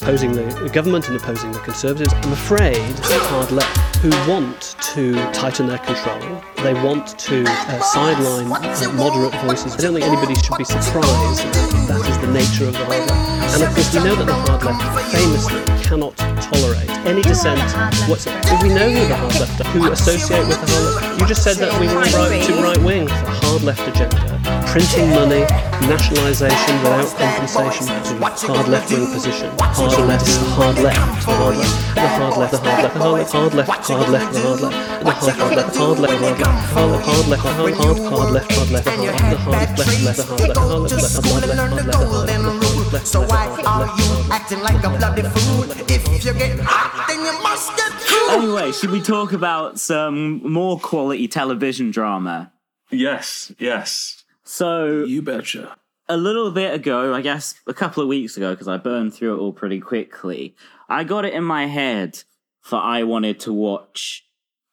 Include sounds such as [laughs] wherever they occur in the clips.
opposing the government and opposing the Conservatives. I'm afraid the hard left who want to tighten their control. They want to uh, sideline uh, moderate voices. I don't think anybody should be surprised that that is the nature of the hard left. And of course, we know that the hard left famously cannot tolerate any dissent whatsoever. We know who the hard left are, who associate with the hard left. You just said that we were right, too right wing, hard left agenda printing money, nationalisation without compensation to hard left wing position. Hard left, hard left, hard left, the hard left, the hard left, the hard left, hard left, the hard left, the hard left, hard left, hard left, hard left, hard left, hard hard hard left, hard left, the hard left, left, the hard left, hard left, left, hard left, hard left, hard left, left. So why are you acting like a bloody fool? If you get hot, then you must get cool. Anyway, should we talk about some more quality television drama? Yes, yes. So you betcha. A little bit ago, I guess a couple of weeks ago, because I burned through it all pretty quickly, I got it in my head that I wanted to watch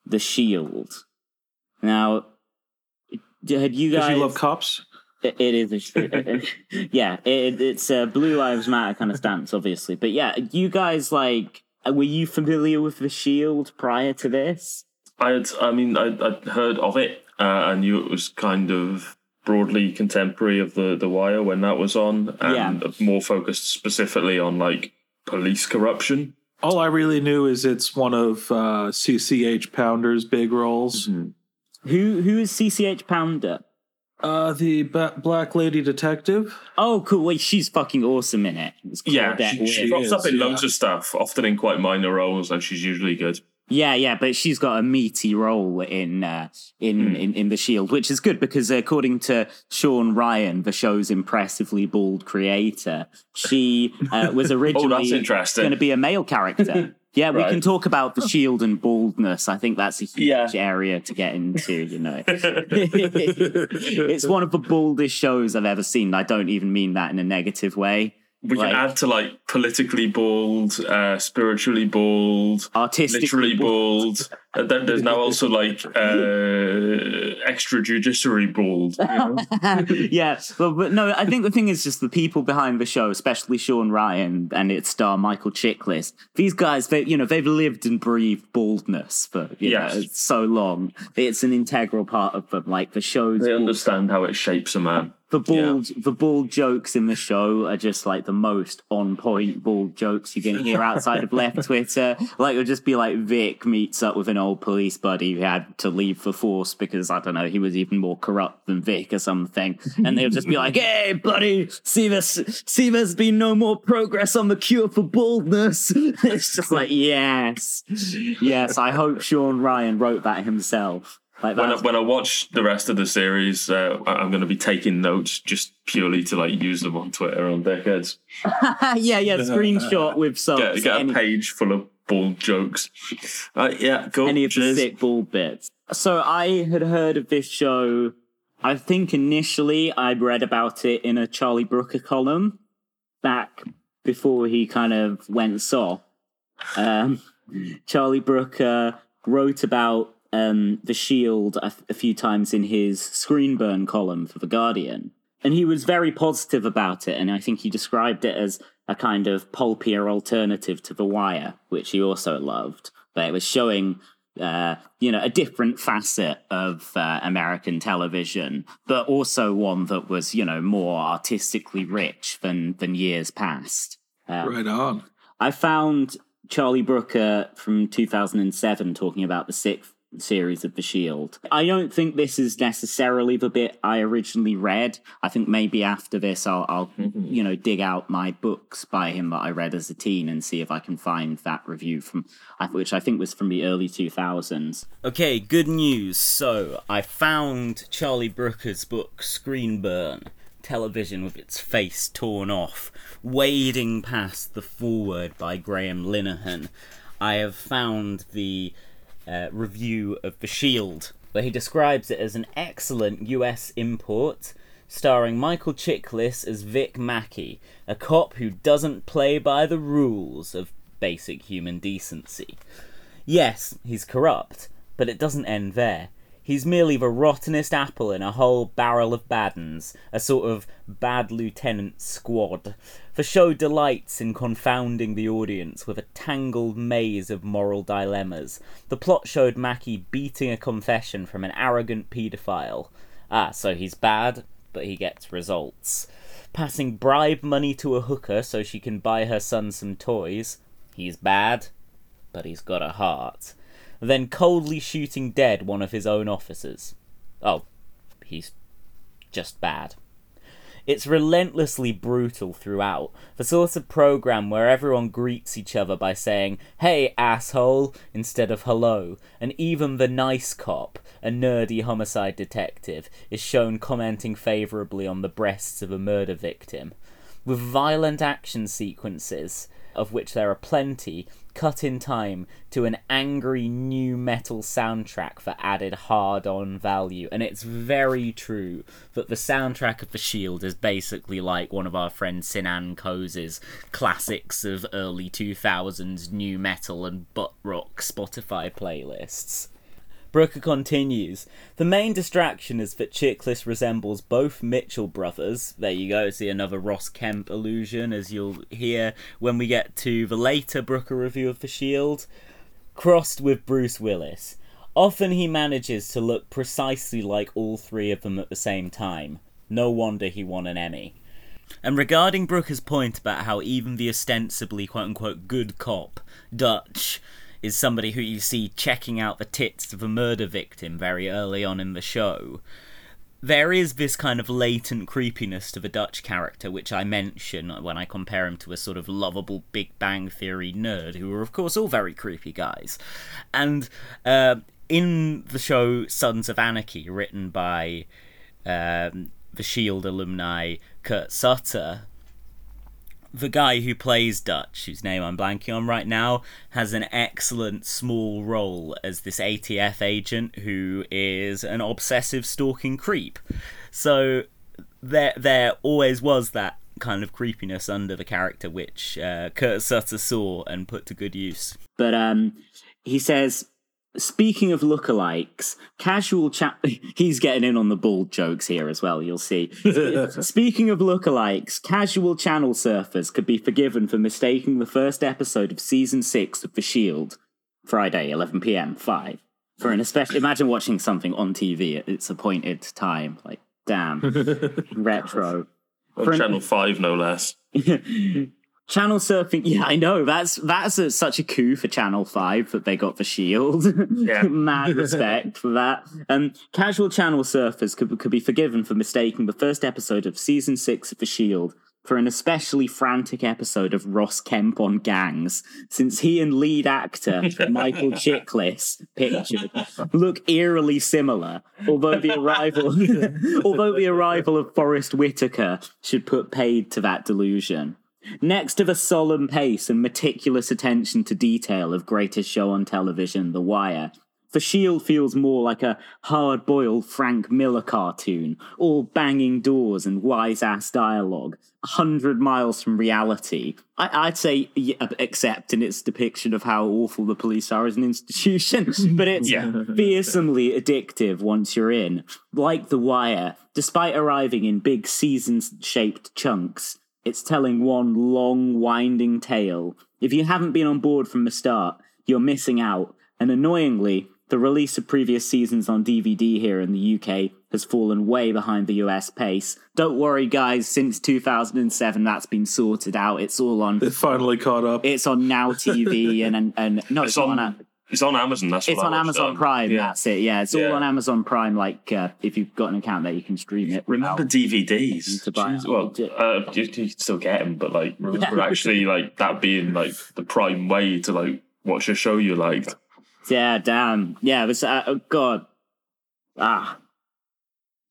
The Shield. Now, had you guys? you love cops? it, it is a, [laughs] yeah. It, it's a Blue Lives Matter kind of stance, obviously. But yeah, you guys like, were you familiar with The Shield prior to this? I had, I mean, I, I'd heard of it. Uh, I knew it was kind of broadly contemporary of the the Wire when that was on, and yeah. more focused specifically on like police corruption. All I really knew is it's one of uh, CCH Pounder's big roles. Mm-hmm. Who who is CCH Pounder? Uh, the ba- Black Lady Detective. Oh, cool! Wait, she's fucking awesome in it. Yeah, she, she pops up in yeah. loads of stuff, often in quite minor roles, and she's usually good. Yeah, yeah, but she's got a meaty role in uh, in, mm. in in the Shield, which is good because according to Shawn Ryan, the show's impressively bald creator, she uh, [laughs] was originally oh, going to be a male character. [laughs] Yeah, we can talk about the shield and baldness. I think that's a huge yeah. area to get into, you know. [laughs] it's one of the baldest shows I've ever seen. I don't even mean that in a negative way. We like, can add to like politically bald, uh, spiritually bald, artistically literally bald. and then there's now also like uh, extrajudiciary bald. You know? [laughs] yeah, well, but no, I think the thing is just the people behind the show, especially Shawn Ryan and its star Michael Chiklis. These guys, they you know they've lived and breathed baldness for you yes. know so long. It's an integral part of them. Like the shows, they understand how it shapes a man the bald yeah. the bald jokes in the show are just like the most on point bald jokes you're gonna [laughs] hear outside of left Twitter. Like it'll just be like Vic meets up with an old police buddy who had to leave the force because I don't know he was even more corrupt than Vic or something, and they'll just be like, [laughs] "Hey, buddy, see this? See there's been no more progress on the cure for baldness." [laughs] it's just like, yes, yes. I hope Shawn Ryan wrote that himself. Like when I, when I watch the rest of the series, uh, I'm going to be taking notes just purely to like use them on Twitter on dickheads. [laughs] yeah, yeah, screenshot with some [laughs] get, get a page full of bald jokes. Uh, yeah, cool. Any of Cheers. the sick bald bits. So I had heard of this show. I think initially I read about it in a Charlie Brooker column back before he kind of went soft. Um, Charlie Brooker wrote about um, the Shield a few times in his screen burn column for The Guardian. And he was very positive about it. And I think he described it as a kind of pulpier alternative to The Wire, which he also loved. But it was showing, uh, you know, a different facet of uh, American television, but also one that was, you know, more artistically rich than, than years past. Um, right on. I found Charlie Brooker from 2007 talking about the sixth series of The Shield. I don't think this is necessarily the bit I originally read. I think maybe after this, I'll, I'll mm-hmm. you know, dig out my books by him that I read as a teen and see if I can find that review from, which I think was from the early 2000s. Okay, good news. So I found Charlie Brooker's book, Screen Burn. Television with its face torn off, wading past the foreword by Graham Linehan. I have found the uh, review of The Shield, where he describes it as an excellent US import, starring Michael Chiklis as Vic Mackey, a cop who doesn't play by the rules of basic human decency. Yes, he's corrupt, but it doesn't end there. He's merely the rottenest apple in a whole barrel of baddens, a sort of bad lieutenant squad. The show delights in confounding the audience with a tangled maze of moral dilemmas. The plot showed Mackey beating a confession from an arrogant paedophile. Ah, so he's bad, but he gets results. Passing bribe money to a hooker so she can buy her son some toys. He's bad, but he's got a heart then coldly shooting dead one of his own officers. Oh, he's just bad. It's relentlessly brutal throughout, the sort of program where everyone greets each other by saying, hey, asshole, instead of hello, and even the nice cop, a nerdy homicide detective, is shown commenting favourably on the breasts of a murder victim. With violent action sequences, of which there are plenty, cut in time to an angry nu metal soundtrack for added hard on value. And it's very true that the soundtrack of The Shield is basically like one of our friend Sinan Koz's classics of early 2000s nu metal and butt rock Spotify playlists. Brooker continues. The main distraction is that Chiklis resembles both Mitchell brothers. There you go, see another Ross Kemp illusion, as you'll hear when we get to the later Brooker review of The Shield, crossed with Bruce Willis. Often he manages to look precisely like all three of them at the same time. No wonder he won an Emmy. And regarding Brooker's point about how even the ostensibly quote unquote good cop, Dutch, is somebody who you see checking out the tits of a murder victim very early on in the show. There is this kind of latent creepiness to the Dutch character, which I mention when I compare him to a sort of lovable Big Bang Theory nerd, who are, of course, all very creepy guys. And uh, in the show Sons of Anarchy, written by um, the Shield alumni Kurt Sutter, the guy who plays Dutch, whose name I'm blanking on right now, has an excellent small role as this ATF agent who is an obsessive stalking creep. So there, there always was that kind of creepiness under the character, which uh, Kurt Sutter saw and put to good use. But um, he says Speaking of lookalikes, casual chat. [laughs] He's getting in on the bald jokes here as well, you'll see. [laughs] Speaking of lookalikes, casual channel surfers could be forgiven for mistaking the first episode of season six of The Shield, Friday, 11 pm, 5, for an especially. Imagine watching something on TV at its appointed time. Like, damn. [laughs] retro. On Channel 5, no less. Channel surfing, yeah, I know. That's that's a, such a coup for Channel Five that they got the Shield. Yeah. [laughs] Mad respect for that. Um, casual channel surfers could could be forgiven for mistaking the first episode of season six of the Shield for an especially frantic episode of Ross Kemp on gangs, since he and lead actor [laughs] Michael Chiklis, pictured, look eerily similar. Although the arrival, [laughs] although the arrival of Forest Whitaker should put paid to that delusion. Next to the solemn pace and meticulous attention to detail of greatest show on television, The Wire, The Shield feels more like a hard boiled Frank Miller cartoon, all banging doors and wise ass dialogue, a hundred miles from reality. I- would say, yeah, except in its depiction of how awful the police are as an institution, [laughs] but it's yeah. fearsomely addictive once you're in. Like The Wire, despite arriving in big season shaped chunks, it's telling one long, winding tale. If you haven't been on board from the start, you're missing out. And annoyingly, the release of previous seasons on DVD here in the UK has fallen way behind the US pace. Don't worry, guys, since 2007, that's been sorted out. It's all on. It finally caught up. It's on Now TV and, and, and no, it's, it's on, on it's on Amazon. That's it's on Amazon Prime. Yeah. That's it. Yeah, it's all on Amazon Prime. Like uh, if you've got an account there, you can stream it. Remember DVDs? To buy well, uh, you, you, can still get them, but like remember actually [laughs] like that being like the prime way to like watch a show you liked. Yeah, damn. Yeah, it was. Uh, oh God. Ah,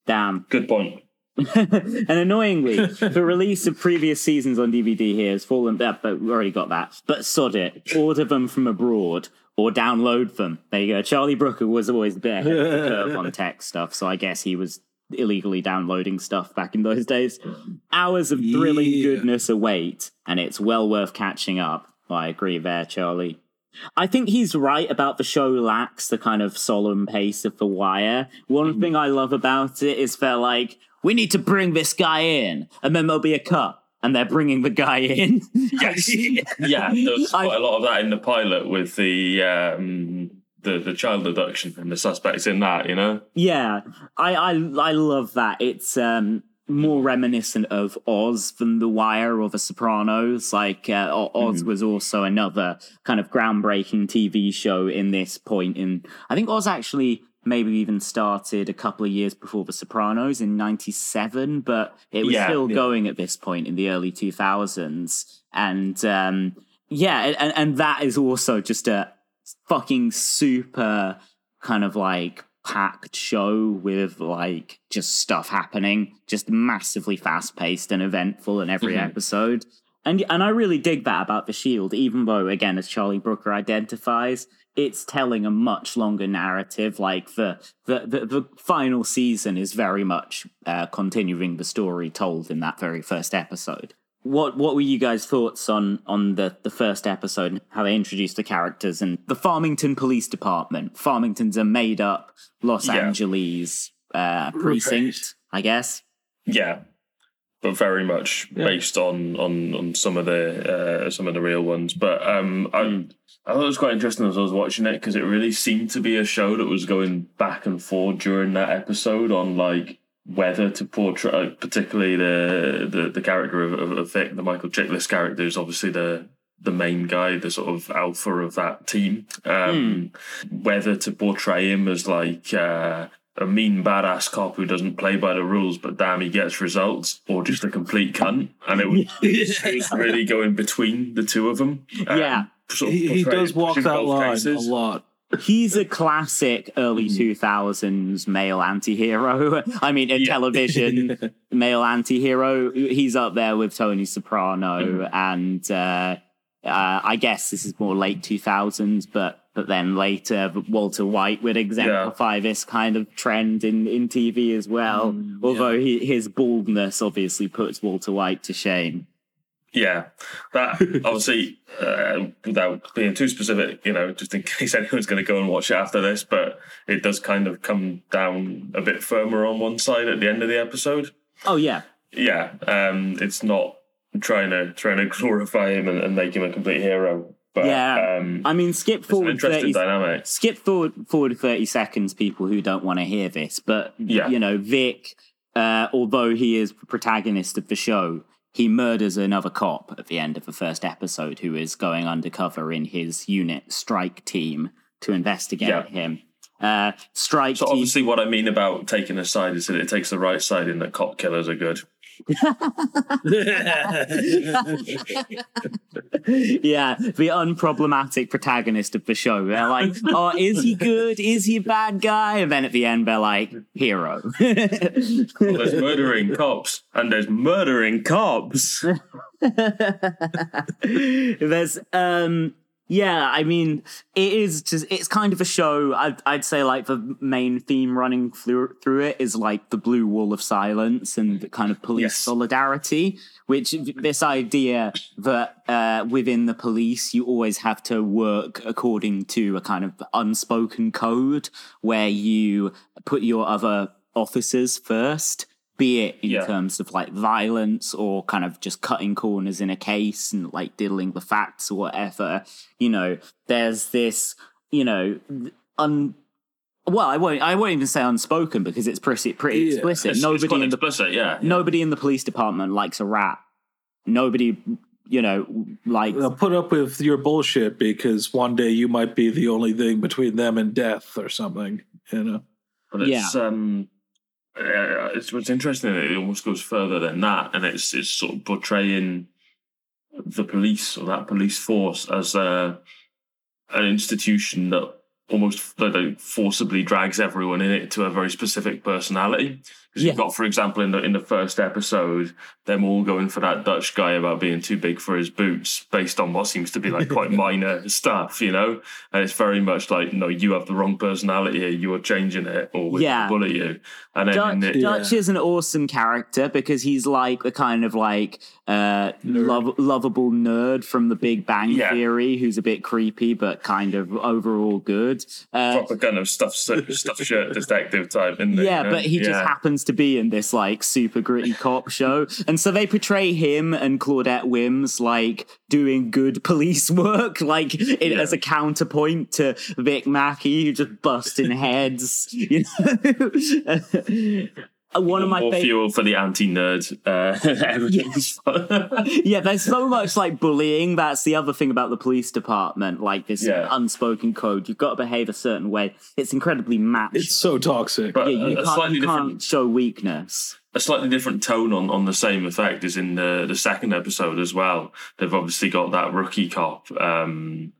damn. Good point. [laughs] and annoyingly, [laughs] the release of previous seasons on DVD here has fallen. Uh, but we already got that. But sod it. Order them from abroad or download them. There you go. Charlie Brooker was always the curve on tech [laughs] stuff, so I guess he was illegally downloading stuff back in those days. Hours of thrilling yeah. goodness await, and it's well worth catching up. I agree there, Charlie. I think he's right about the show lacks the kind of solemn pace of The Wire. One mm. thing I love about it is that like we need to bring this guy in, and then there'll be a cut, and they're bringing the guy in. [laughs] yes, [laughs] yeah. There's quite a lot of that in the pilot with the um, the the child abduction and the suspects in that. You know. Yeah, I I I love that. It's um more reminiscent of Oz than The Wire or The Sopranos. Like uh, Oz mm. was also another kind of groundbreaking TV show in this point. In I think Oz actually maybe even started a couple of years before The Sopranos in '97, but it was yeah, still yeah. going at this point in the early 2000s. And um, yeah, and, and that is also just a fucking super kind of like packed show with like just stuff happening, just massively fast paced and eventful in every mm-hmm. episode. And and I really dig that about the Shield, even though again, as Charlie Brooker identifies, it's telling a much longer narrative. Like the the the, the final season is very much uh, continuing the story told in that very first episode what what were you guys' thoughts on on the the first episode and how they introduced the characters and the Farmington Police Department? Farmington's a made up Los yeah. Angeles uh, precinct, right. I guess. Yeah, but very much yeah. based on on on some of the uh, some of the real ones. But um, I mm. I thought it was quite interesting as I was watching it because it really seemed to be a show that was going back and forth during that episode on like whether to portray, particularly the the, the character of, of, of Vic, the Michael Chiklis character is obviously the the main guy, the sort of alpha of that team. Um, mm. Whether to portray him as like uh, a mean badass cop who doesn't play by the rules, but damn, he gets results, or just a complete cunt, and it was, it was [laughs] really going between the two of them. Um, yeah, sort of he, he, does walk that line cases. a lot he's a classic early 2000s hmm. male anti-hero [laughs] i mean in yeah. television [laughs] male anti-hero he's up there with tony soprano mm. and uh, uh, i guess this is more late 2000s but but then later walter white would exemplify yeah. this kind of trend in in tv as well mm, although yeah. he, his baldness obviously puts walter white to shame yeah, that obviously, uh, without being too specific, you know, just in [laughs] case anyone's going to go and watch it after this, but it does kind of come down a bit firmer on one side at the end of the episode. Oh yeah, yeah. Um, it's not trying to trying to [laughs] glorify him and, and make him a complete hero. But, yeah, um, I mean, skip forward. 30, dynamic. Skip forward forward thirty seconds, people who don't want to hear this. But yeah. you know, Vic, uh, although he is the protagonist of the show, he murders another cop at the end of the first episode who is going undercover in his unit strike team to investigate yeah. him. Uh, strike. So obviously, what I mean about taking a side is that it takes the right side in that cop killers are good. [laughs] yeah, the unproblematic protagonist of the show. They're like, oh, is he good? Is he a bad guy? And then at the end, they're like, hero. [laughs] well, there's murdering cops, and there's murdering cops. [laughs] there's um yeah, I mean, it is just, it's kind of a show. I'd, I'd say like the main theme running through, through it is like the blue wall of silence and the kind of police yes. solidarity, which this idea that uh, within the police, you always have to work according to a kind of unspoken code where you put your other officers first be it in yeah. terms of like violence or kind of just cutting corners in a case and like diddling the facts or whatever. You know, there's this, you know, un. Well, I won't. I won't even say unspoken because it's pretty pretty yeah. explicit. It's, nobody it's in the explicit, yeah, yeah. Nobody in the police department likes a rat. Nobody, you know, like they'll put up with your bullshit because one day you might be the only thing between them and death or something. You know. But it's yeah. um uh, it's what's interesting. It almost goes further than that, and it's it's sort of portraying the police or that police force as a an institution that almost forcibly drags everyone in it to a very specific personality. Because Yeah. you've got, for example, in the in the first episode, them all going for that Dutch guy about being too big for his boots, based on what seems to be like quite [laughs] minor stuff, you know. And it's very much like, no, you have the wrong personality here. You are changing it, or we're Yeah. gonna bully you. And then in Dutch, the, Dutch is an awesome character because he's like a kind of like uh, lov- lovable nerd from The Big Bang Yeah. Theory, who's a bit creepy but kind of overall good. Uh, proper kind of stuff stuff shirt detective type, isn't yeah, you know? but he just Yeah. Happens to be in this like super gritty cop show, and so they portray him and Claudette Wyms like doing good [laughs] police work, like in, Yeah. as a counterpoint to Vic Mackey who just busting [laughs] heads. You know, [laughs] one of my more favorite. fuel for the anti-nerd uh, [laughs] evidence. [laughs] yeah, there's so much like bullying. That's the other thing about the police department. Like this Yeah. unspoken code. You've got to behave a certain way. It's incredibly macho. It's so toxic. but yeah, you a, a can't, slightly you different can't show weakness. a slightly different tone on, on the same effect is in the the second episode as well. They've obviously got that rookie cop um,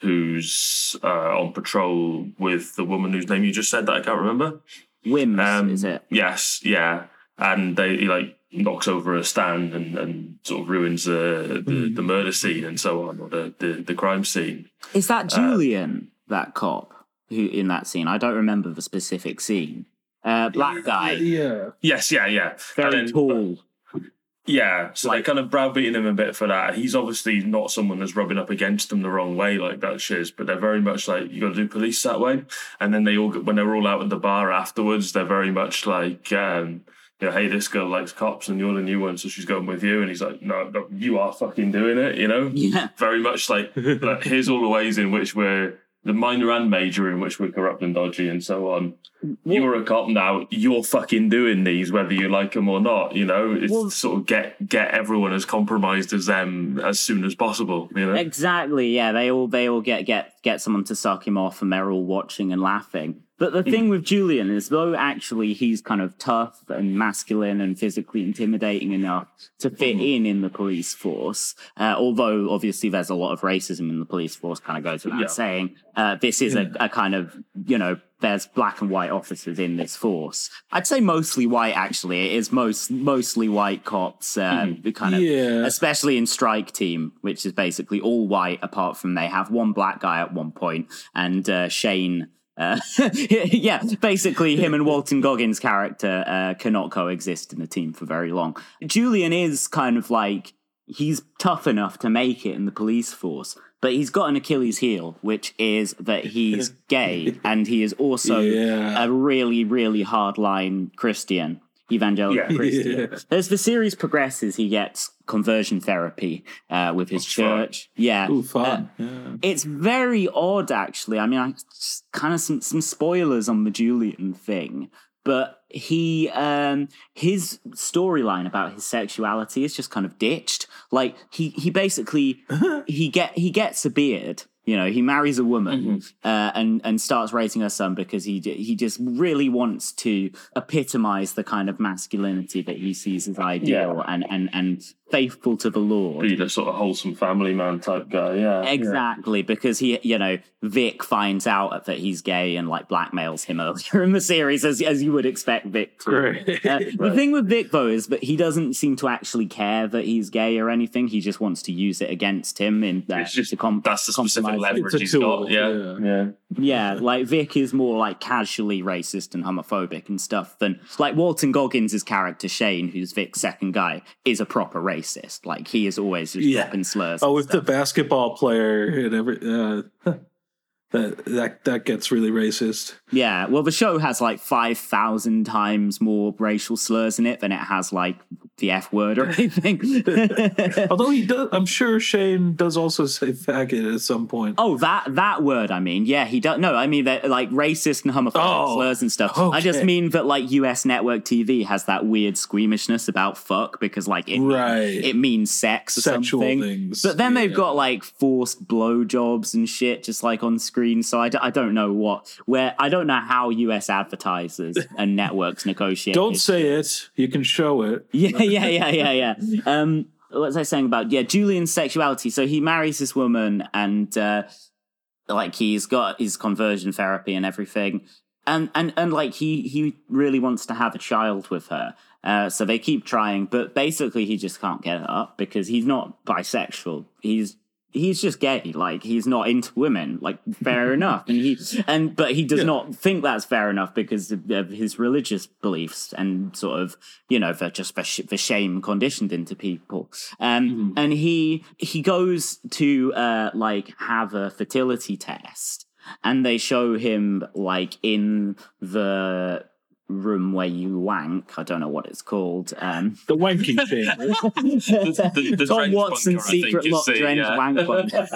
who's uh, on patrol with the woman whose name you just said that I can't remember. Wyms, Um, is it? Yes, yeah, and they he, like knocks over a stand and, and sort of ruins the, the Hmm. the murder scene and so on or the the, the crime scene. Is that Julian, that cop, who in that scene? I don't remember the specific scene. Uh, black guy, yeah. Yes, yeah, yeah. very And then- tall. Yeah, so Like- they're kind of browbeating him a bit for that. He's obviously not someone that's rubbing up against them the wrong way like that shiz, but they're very much like you got to do police that way. And then they all when they're all out at the bar afterwards, they're very much like, um, you know, hey, this girl likes cops and you're the new one, so she's going with you. And he's like, no, no you are fucking doing it, you know. Yeah. Very much like, [laughs] like here's all the ways in which we're the minor and major in which we're corrupt and dodgy and so on. You're a cop now. You're fucking doing these, whether you like them or not. You know, it's Well- sort of get get everyone as compromised as them as soon as possible. You know, Exactly. Yeah, they all they all get get get someone to suck him off, and they're all watching and laughing. But the [laughs] thing with Julian is, though actually he's kind of tough and masculine and physically intimidating enough to fit in in the police force, uh, although obviously there's a lot of racism in the police force, kind of goes without Yeah. saying. Uh, this is a, a kind of you know there's black and white officers in this force. I'd say mostly white. Actually, it is most mostly white cops. Uh, Kind of Yeah. especially in Strike Team, which is basically all white, apart from they have one black guy at one point, and uh, Shane. Uh, [laughs] yeah, basically, him and Walton Goggins' character uh, cannot coexist in the team for very long. Julian is kind of like he's tough enough to make it in the police force, but he's got an Achilles heel, which is that he's [laughs] gay, and he is also Yeah. a really, really hardline Christian, evangelical Yeah. Christian. [laughs] Yeah. As the series progresses, he gets conversion therapy uh, with his fun. church. Yeah. Ooh, fun. Uh, yeah. it's very odd, actually. I mean, I kind of some, some spoilers on the Julian thing, but he um his storyline about his sexuality is just kind of ditched. Like he he basically [laughs] he get he gets a beard. You know, he marries a woman uh, and and starts raising her son because he he just really wants to epitomize the kind of masculinity that he sees as ideal and and and faithful to the Lord. be the sort of wholesome family man type guy. Yeah, Exactly, because he, you know, Vic finds out that he's gay and like blackmails him earlier in the series, as as you would expect Vic to. Uh, [laughs] The thing with Vic though is that he doesn't seem to actually care that he's gay or anything. He just wants to use it against him in uh, It's just to com- that's the specific compromise leverage It's a tool, got. Yeah, yeah. yeah. Yeah, like Vic is more like casually racist and homophobic and stuff than like Walton Goggins' character Shane, who's Vic's second guy, is a proper racist. Like he is always just Yeah. dropping slurs. Oh, and with the basketball player and every uh, [laughs] that that that gets really racist. Yeah, well, the show has like 5,000 times more racial slurs in it than it has like the F word or anything. [laughs] Although he does, I'm sure Shane does also say faggot at some point. oh, that that word, I mean. Yeah, he does. No, I mean, that like racist and homophobic Oh, slurs and stuff. I just mean that like US network TV has that weird squeamishness about fuck because like it, Right. it means sex or Sexual something. things, But then they've got like forced blowjobs and shit just like on screen. So I, d- I don't know what, where, I don't know how US advertisers and networks negotiate. Don't say it. You can show it. yeah, [laughs] yeah, yeah, yeah, yeah. Um, what was I saying about yeah Julian's sexuality? So he marries this woman, and uh, like he's got his conversion therapy and everything and and and like he he really wants to have a child with her uh, so they keep trying but basically he just can't get it up because he's not bisexual he's he's just gay like he's not into women like fair [laughs] enough and he and but he does yeah. not think that's fair enough because of, of, his religious beliefs and sort of you know for just for, sh- for shame conditioned into people um mm-hmm. and he he goes to uh like have a fertility test and they show him like in the room where you wank. I don't know what it's called. Um, [laughs] the wanking thing. the, [laughs] the, the Tom Watson's secret lock drenched yeah. wank bunker.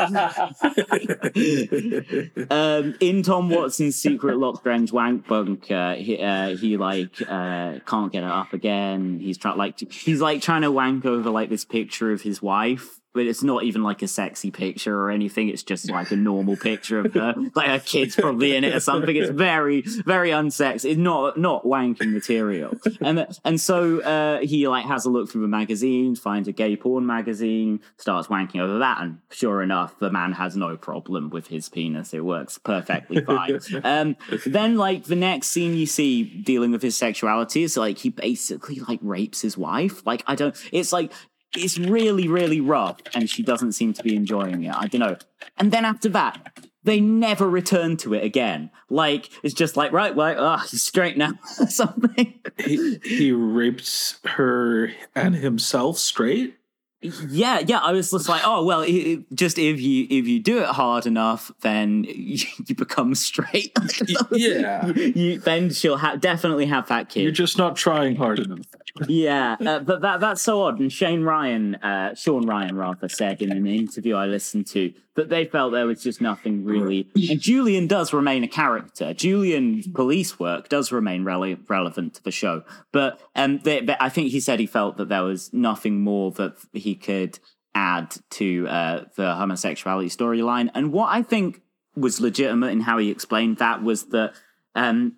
[laughs] um, in Tom Watson's secret lock drenched wank bunker, he, uh, he like uh, can't get it up again. He's trying like he's like trying to wank over like this picture of his wife but it's not even like a sexy picture or anything. It's just like a normal picture of her, [laughs] like her kid's probably in it or something. It's very, very unsexy. It's not not wanking material. And and so uh, he like has a look through the magazine, finds a gay porn magazine, starts wanking over that, and sure enough, the man has no problem with his penis. It works perfectly fine. [laughs] um, then like the next scene you see dealing with his sexuality is like he basically like rapes his wife. Like I don't. It's like it's really, really rough, and she doesn't seem to be enjoying it. I don't know. And then after that, they never return to it again. Like it's just like right, right, ah, oh, straight now, [laughs] something. He he rapes her and himself straight. Yeah, yeah. I was just like, oh well, it, just if you if you do it hard enough, then you, [laughs] you become straight. [laughs] yeah, you, [laughs] you, then she'll ha- definitely have that kid. You're just not trying hard enough. yeah, uh, but that that's so odd. And Shane Ryan, uh, Shawn Ryan, rather said in an interview I listened to that they felt there was just nothing really. And Julian does remain a character. Julian's police work does remain rele- relevant to the show, but um, they, they, I think he said he felt that there was nothing more that he could add to uh, the homosexuality storyline. And what I think was legitimate in how he explained that was that um,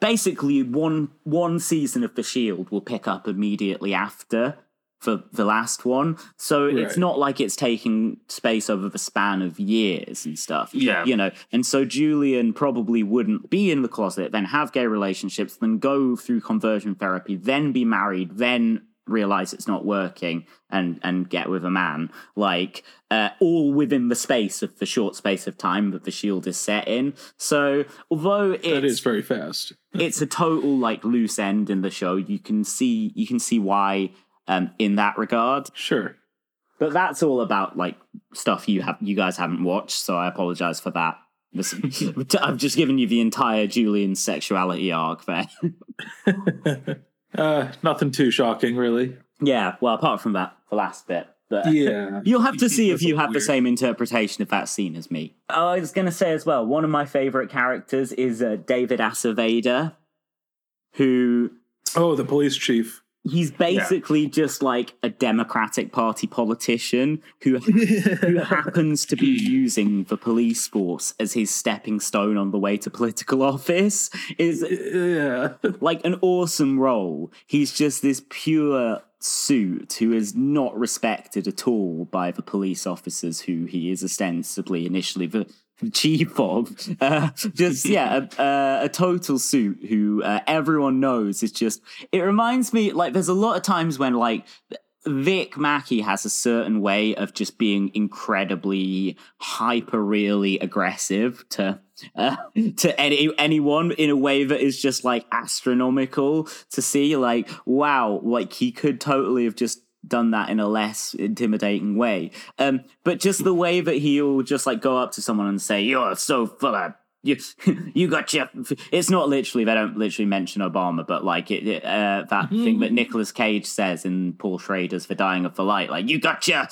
basically one one season of the Shield will pick up immediately after for the last one. So right. it's not like it's taking space over the span of years and stuff. Yeah. You know, and so Julian probably wouldn't be in the closet, then have gay relationships, then go through conversion therapy, then be married, then realize it's not working and and get with a man like uh, all within the space of the short space of time that the shield is set in so although it is very fast it's a total like loose end in the show you can see you can see why um in that regard sure but that's all about like stuff you have you guys haven't watched so i apologize for that [laughs] [laughs] I've just given you the entire Julian sexuality arc there. [laughs] Uh, nothing too shocking, really. Yeah, well, apart from that, the last bit. But yeah, you'll have to see if you have weird. the same interpretation of that scene as me. I was going to say as well, one of my favorite characters is uh, David Aceveda, who oh, the police chief he's basically yeah. just like a Democratic Party politician who who [laughs] happens to be using the police force as his stepping stone on the way to political office. Is yeah. like an awesome role. He's just this pure suit who is not respected at all by the police officers who he is ostensibly initially the chief of. Uh, just [laughs] yeah, a, a, total suit who uh, everyone knows is just. It reminds me like there's a lot of times when like Vic Mackey has a certain way of just being incredibly hyper really aggressive to uh, [laughs] to any anyone in a way that is just like astronomical to see like wow like he could totally have just done that in a less intimidating way. Um, but just the way that he'll just like go up to someone and say, "You're so full of." You, [laughs] you got your. It's not literally. They don't literally mention Obama, but like it, uh, that mm-hmm. thing that Nicolas Cage says in Paul Schrader's "For Dying of the Light," like you got your,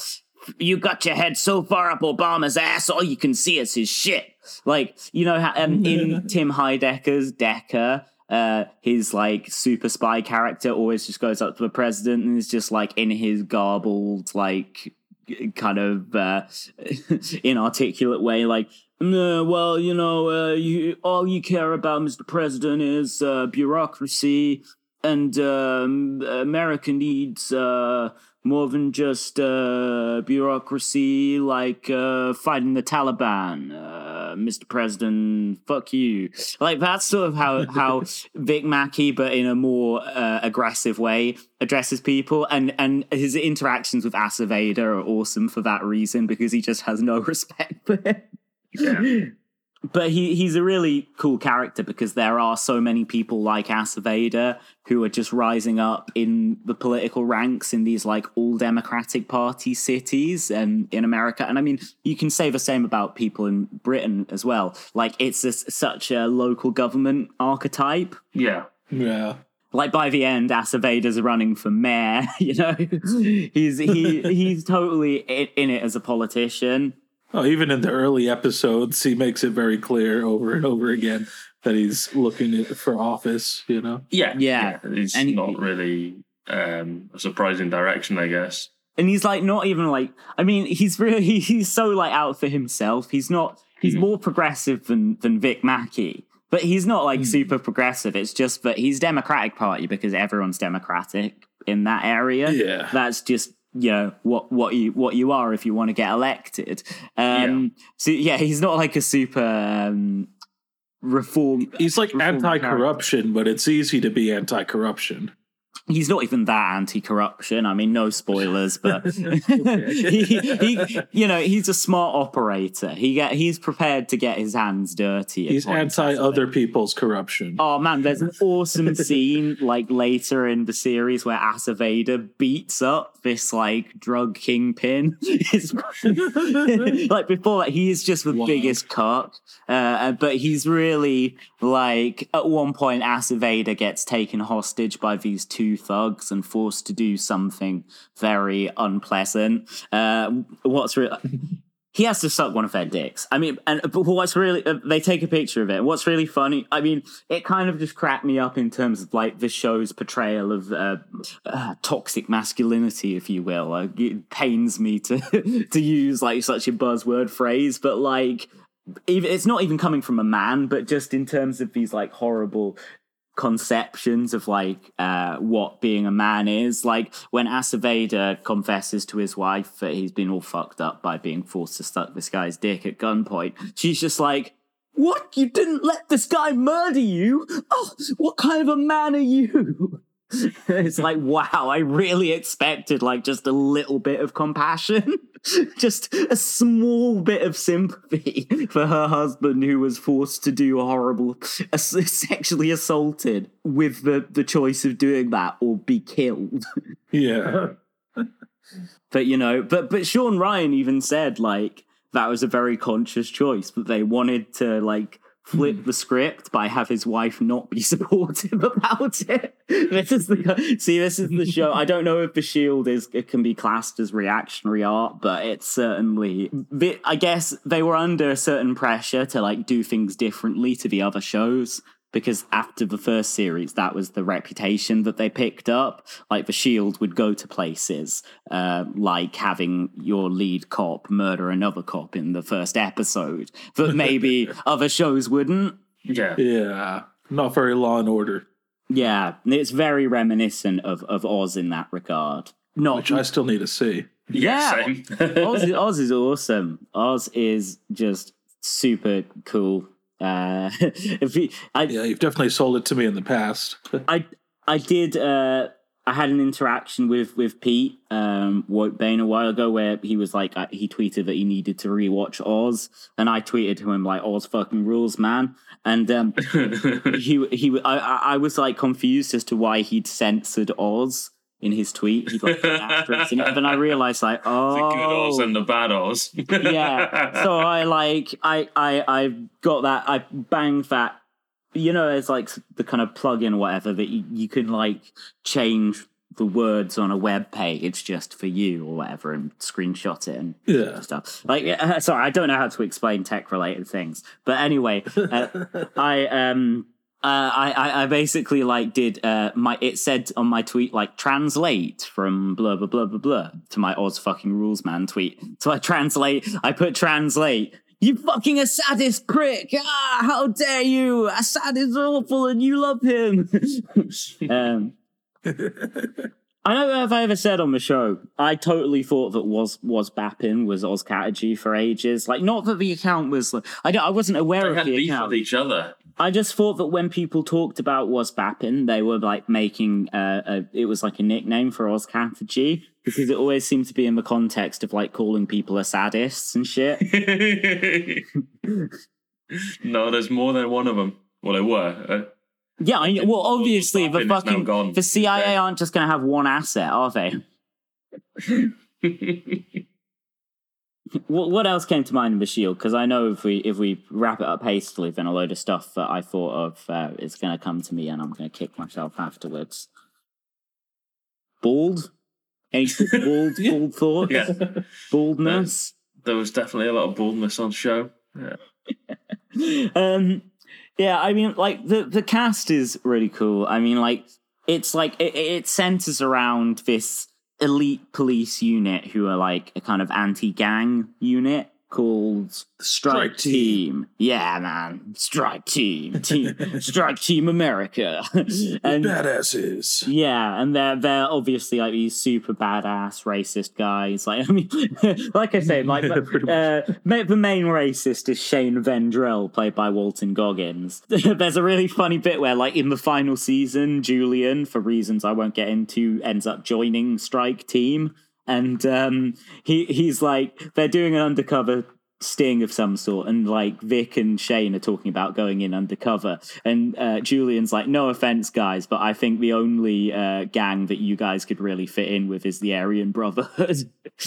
you got your head so far up Obama's ass, all you can see is his shit. Like you know, um, in [laughs] Tim Heidecker's Decker, uh, his like super spy character always just goes up to the president and is just like in his garbled like kind of uh, [laughs] inarticulate way like well you know uh, you all you care about mr president is uh, bureaucracy and um, america needs uh, more than just uh, bureaucracy like uh, fighting the taliban uh, Mr. President, fuck you. Like that's sort of how [laughs] how Vic Mackey, but in a more uh, aggressive way, addresses people, and and his interactions with Aceveda are awesome for that reason because he just has no [laughs] respect for him. Yeah. But he he's a really cool character because there are so many people like Aceveda who are just rising up in the political ranks in these like all democratic party cities and in America and I mean you can say the same about people in Britain as well like it's a, such a local government archetype Yeah. Yeah. like by the end, Aceveda's running for mayor. [laughs] You know, [laughs] he's he he's totally in, in it as a politician. Oh, even in the early episodes, he makes it very clear over and over again that he's looking for office. You know. Yeah. Yeah. It's And he- not really um, a surprising direction, I guess. and he's like not even like I mean he's really he's so like out for himself. He's not he's Mhm. more progressive than than Vic Mackey, but he's not like super progressive. It's just that he's Democratic Party because everyone's Democratic in that area. Yeah. That's just you know what what you what you are if you want to get elected. Um so yeah, he's not like a super um reform He's like anti-corruption, but it's easy to be anti-corruption. He's not even that anti-corruption. I mean, no spoilers, but [laughs] [laughs] he, he, you know, he's a smart operator. He get he's prepared to get his hands dirty. He's points, anti other people's corruption. Oh man, there's an awesome [laughs] scene like later in the series where Aceveda beats up this like drug kingpin. Like before that, he is just the Wow. biggest cock. Uh, but he's really like at one point, Aceveda gets taken hostage by these two thugs and forced to do something very unpleasant. Uh, what's real? [laughs] he has to suck one of their dicks. I mean, and but what's really uh, they take a picture of it. What's really funny? I mean, it kind of just cracked me up in terms of like the show's portrayal of uh, uh, toxic masculinity, if you will. Like, it pains me to [laughs] to use like such a buzzword phrase, but like. Even, it's not even coming from a man, but just in terms of these like horrible conceptions of like uh what being a man is. Like when Aceveda confesses to his wife that he's been all fucked up by being forced to suck this guy's dick at gunpoint she's just like what? You didn't let this guy murder you? Oh what kind of a man are you [laughs] it's like wow i really expected like just a little bit of compassion [laughs] just a small bit of sympathy [laughs] for her husband who was forced to do a horrible ass- sexually assaulted with the the choice of doing that or be killed Yeah. but you know but but shawn ryan even said like that was a very conscious choice but they wanted to like flip hmm. the script by have his wife not be [laughs] supportive about it. This is the see this is the show. I don't know if the shield is it can be classed as reactionary art but it's certainly i guess they were under a certain pressure to like do things differently to the other shows because after the first series, that was the reputation that they picked up. Like the Shield would go to places uh, like having your lead cop murder another cop in the first episode [laughs] that maybe [laughs] other shows wouldn't. Yeah. Yeah. Not very law and order, Yeah, it's very reminiscent of, of Oz in that regard. Not which I still need to see. Yeah. Same. Oz, [laughs] Oz is awesome. Oz is just super cool. Uh, [laughs] if he, I, Yeah, you've definitely sold it to me in the past. [laughs] I I did. Uh, I had an interaction with with Pete um, Bane a while ago where he was like uh, he tweeted that he needed to rewatch Oz, and I tweeted to him like Oz fucking rules, man. And um, [laughs] he he I I I was like confused as to why he'd censored Oz in his tweet. He'd like put asterisks in it. But then I realized like oh [laughs] the good Oz and the bad Oz. yeah. So I like I I I got that I banged that. You know, it's like the kind of plug-in whatever that you, you can like change the words on a web page it's just for you or whatever and screenshot it and Yeah. stuff. Like, uh, sorry, I don't know how to explain tech-related things, but anyway, uh, [laughs] I um. Uh, I, I I basically like did uh my it said on my tweet like translate from blah blah blah blah blah to my Oz fucking rules man tweet. So I translate I put translate. You fucking Assadist prick! Ah, how dare you! Assad is awful and you love him. [laughs] um, [laughs] I don't know if I ever said on the show. I totally thought that was was Bappin was Oz Katerji for ages. Like, not that the account was. I don't, I wasn't aware They of had the beef account. with each other. I just thought that when people talked about was Bappin, they were like making uh, a, it was like a nickname for Oz Katerji because it always seemed to be in the context of like calling people a sadists and shit. [laughs] no, there's more than one of them. Well, there were. Uh, Yeah, I, well, obviously the Bappin is now fucking gone. the CIA aren't just going to have one asset, are they? [laughs] What, what else came to mind in the Shield? Because I know if we if we wrap it up hastily, then a load of stuff that I thought of uh, is going to come to me, and I'm going to kick myself afterwards. Bald? Any bald [laughs] bald thoughts? yeah, Baldness? there was definitely a lot of baldness on show. Yeah. [laughs] um yeah i mean like the the cast is really cool i mean like it's like it, it centers around this elite police unit who are like a kind of anti-gang unit called strike, Strike team. Team. yeah man strike team team [laughs] strike team america and Badasses. yeah, and they're they're obviously like these super badass racist guys. Like [laughs] I mean, like I say, [laughs] like uh, ma- the main racist is Shane Vendrell, played by Walton Goggins. There's a really funny bit where, like in the final season, Julian, for reasons I won't get into, ends up joining Strike Team, and um, he he's like they're doing an undercover sting of some sort and like Vic and Shane are talking about going in undercover and uh, Julian's like no offense guys but I think the only uh, gang that you guys could really fit in with is the Aryan Brotherhood [laughs]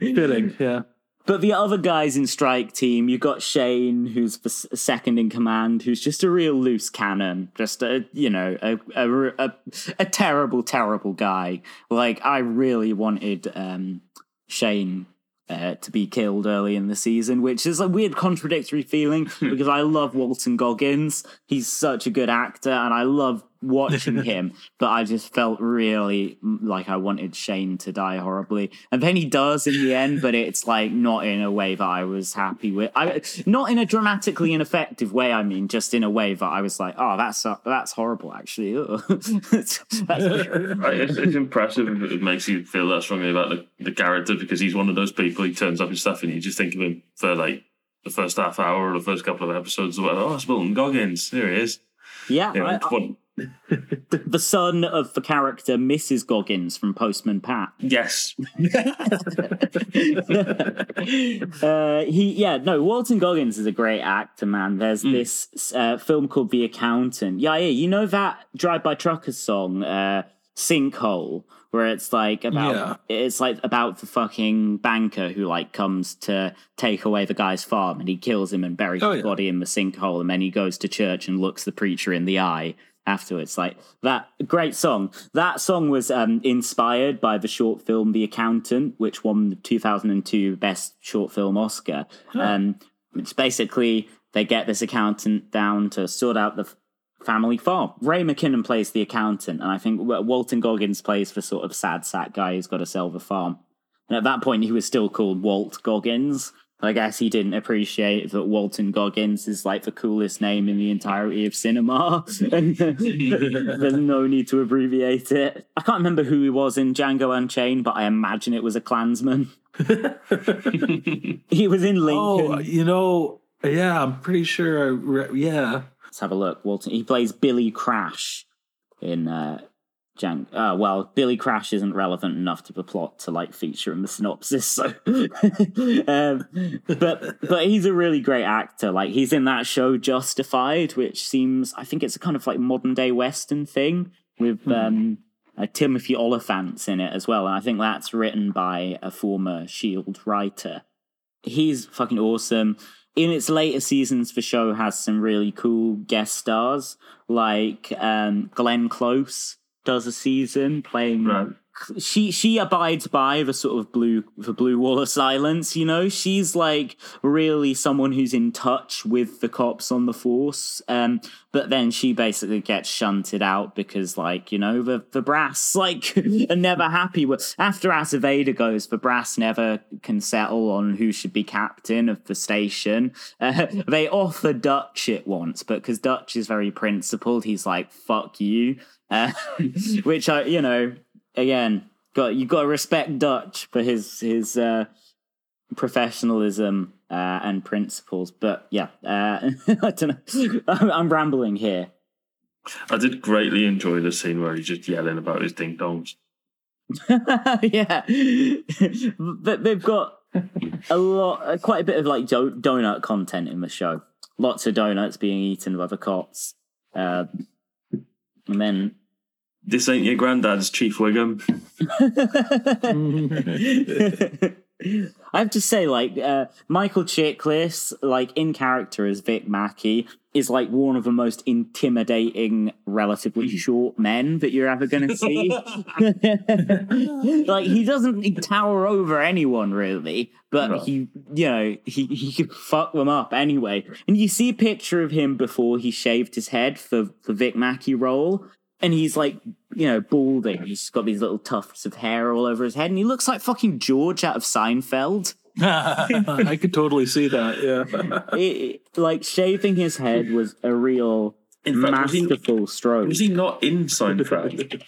Fitting, yeah. But the other guys in strike team, you've got Shane, who's the second in command, who's just a real loose cannon, just a you know a a, a, a terrible, terrible guy. Like I really wanted um, Shane uh, to be killed early in the season, which is a weird contradictory feeling [laughs] because I love Walton Goggins. He's such a good actor, and I love watching [laughs] him. But I just felt really like I wanted Shane to die horribly, and then he does in the end. But it's like not in a way that I was happy with. I not in a dramatically ineffective way. I mean, just in a way that I was like, oh, that's uh, that's horrible. Actually, [laughs] that's, that's it's, it's impressive it makes you feel that strongly about the, the character because he's one of those people. He turns up and stuff, and you just think of him for like the first half hour or the first couple of episodes or whatever. Oh, it's Walton Goggins. There he is. yeah. You know, I- it's one- the son of the character Mrs. Goggins from Postman Pat. yes. [laughs] uh, he, yeah, no, Walton Goggins is a great actor, man. There's this uh, film called The Accountant. Yeah, yeah, you know that Drive By Truckers song, uh, Sinkhole, where it's like about it's like about the fucking banker who like comes to take away the guy's farm and he kills him and buries Oh, his yeah. body in the sinkhole and then he goes to church and looks the preacher in the eye afterwards. Like that great song. That song was um, inspired by the short film the accountant which won the 2002 best short film oscar. Um, it's basically they get this accountant down to sort out the family farm. Ray mckinnon plays the accountant and i think walton goggins plays the sort of sad sack guy who's got to sell the farm. And at that point he was still called walt goggins I guess he didn't appreciate that Walton Goggins is like the coolest name in the entirety of cinema, [laughs] there's no need to abbreviate it. I can't remember who he was in Django Unchained, but I imagine it was a Klansman. [laughs] he was in Lincoln. Oh, you know, yeah, I'm pretty sure I re- yeah. Let's have a look. Walton. He plays Billy Crash in uh, Django. Uh, well, Billy Crash isn't relevant enough to the plot to like feature in the synopsis. So, [laughs] um, but but he's a really great actor. Like he's in that show Justified, which seems I think it's a kind of like modern day western thing with um, uh, Timothy Olyphant's in it as well, and I think that's written by a former Shield writer he's fucking awesome. In its later seasons, the show has some really cool guest stars, like um, Glenn Close does a season playing Right. she she abides by the sort of blue the blue wall of silence you know? She's like really someone who's in touch with the cops on the force um but then she basically gets shunted out because like you know the the brass like [laughs] are never happy with after Aceveda goes the brass never can settle on who should be captain of the station. Uh, they offer Dutch it once but because Dutch is very principled he's like fuck you uh, [laughs] which I, you know, again, got you got to respect Dutch for his his uh, professionalism uh, and principles. But yeah, uh, [laughs] I don't know. I'm rambling here. I did greatly enjoy the scene where he's just yelling about his ding dongs. [laughs] yeah, but they've got a lot, quite a bit of like do- donut content in the show. Lots of donuts being eaten by the cops. Uh, and then this ain't your granddad's Chief Wiggum. I have to say, like uh, Michael Chiklis, like in character as Vic Mackey, is like one of the most intimidating, relatively short men that you're ever going [laughs] to see. like he doesn't tower over anyone really, but he, you know, he he could fuck them up anyway. And you see a picture of him before he shaved his head for the Vic Mackey role, and he's like, you know, balding. He's got these little tufts of hair all over his head, and he looks like fucking George out of Seinfeld. [laughs] [laughs] I could totally see that. Yeah, [laughs] it, like shaving his head was a real in fact, masterful was he, stroke. Was he not in Seinfeld?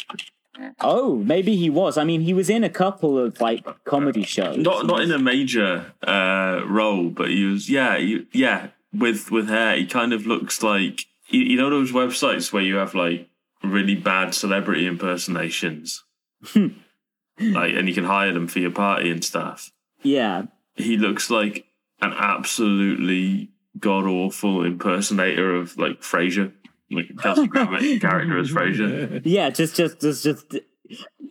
Oh, maybe he was. I mean, he was in a couple of like comedy shows. Not not in a major uh, role, but he was. Yeah, he, yeah. With with hair, he kind of looks like you, you know those websites where you have like really bad celebrity impersonations. Hmm. like, and you can hire them for your party and stuff. Yeah. He looks like an absolutely god awful impersonator of like Frasier, like Kelsey [laughs] Grammer character as Frasier. Yeah, just, just, just, just.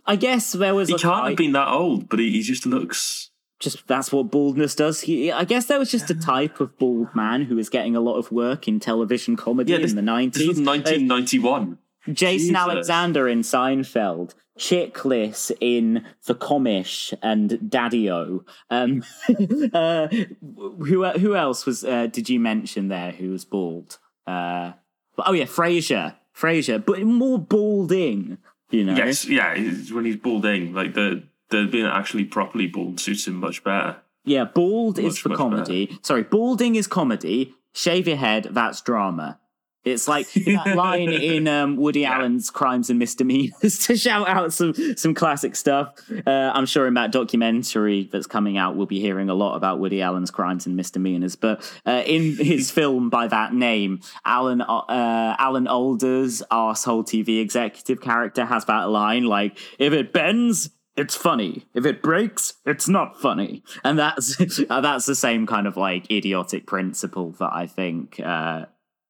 I guess there was. He can't have been that old, but he, he just looks just that's what baldness does. He, I guess there was just a [laughs] type of bald man who was getting a lot of work in television comedy yeah, this, in the nineties. This was nineteen ninety one. Jason Jesus. Alexander in Seinfeld, Chiklis in The Commish and Daddio. Um, [laughs] uh, who who else was? Uh, did you mention there? Who was bald? Uh, oh yeah, Frasier. Frasier, but more balding. You know. Yes, yeah. When he's balding, like the the being actually properly bald suits him much better. Yeah, bald much, is for comedy. Better. Sorry, balding is comedy. Shave your head, that's drama. It's like that line in [laughs] um, Woody yeah. Allen's Crimes and Misdemeanors [laughs] to shout out some some classic stuff. Uh, I'm sure in that documentary that's coming out, we'll be hearing a lot about Woody Allen's Crimes and Misdemeanors. But uh, in [laughs] his film by that name, Alan uh, Alan Alda's asshole TV executive character has that line like, "If it bends, it's funny. If it breaks, it's not funny. And that's that's the same kind of like idiotic principle that I think uh,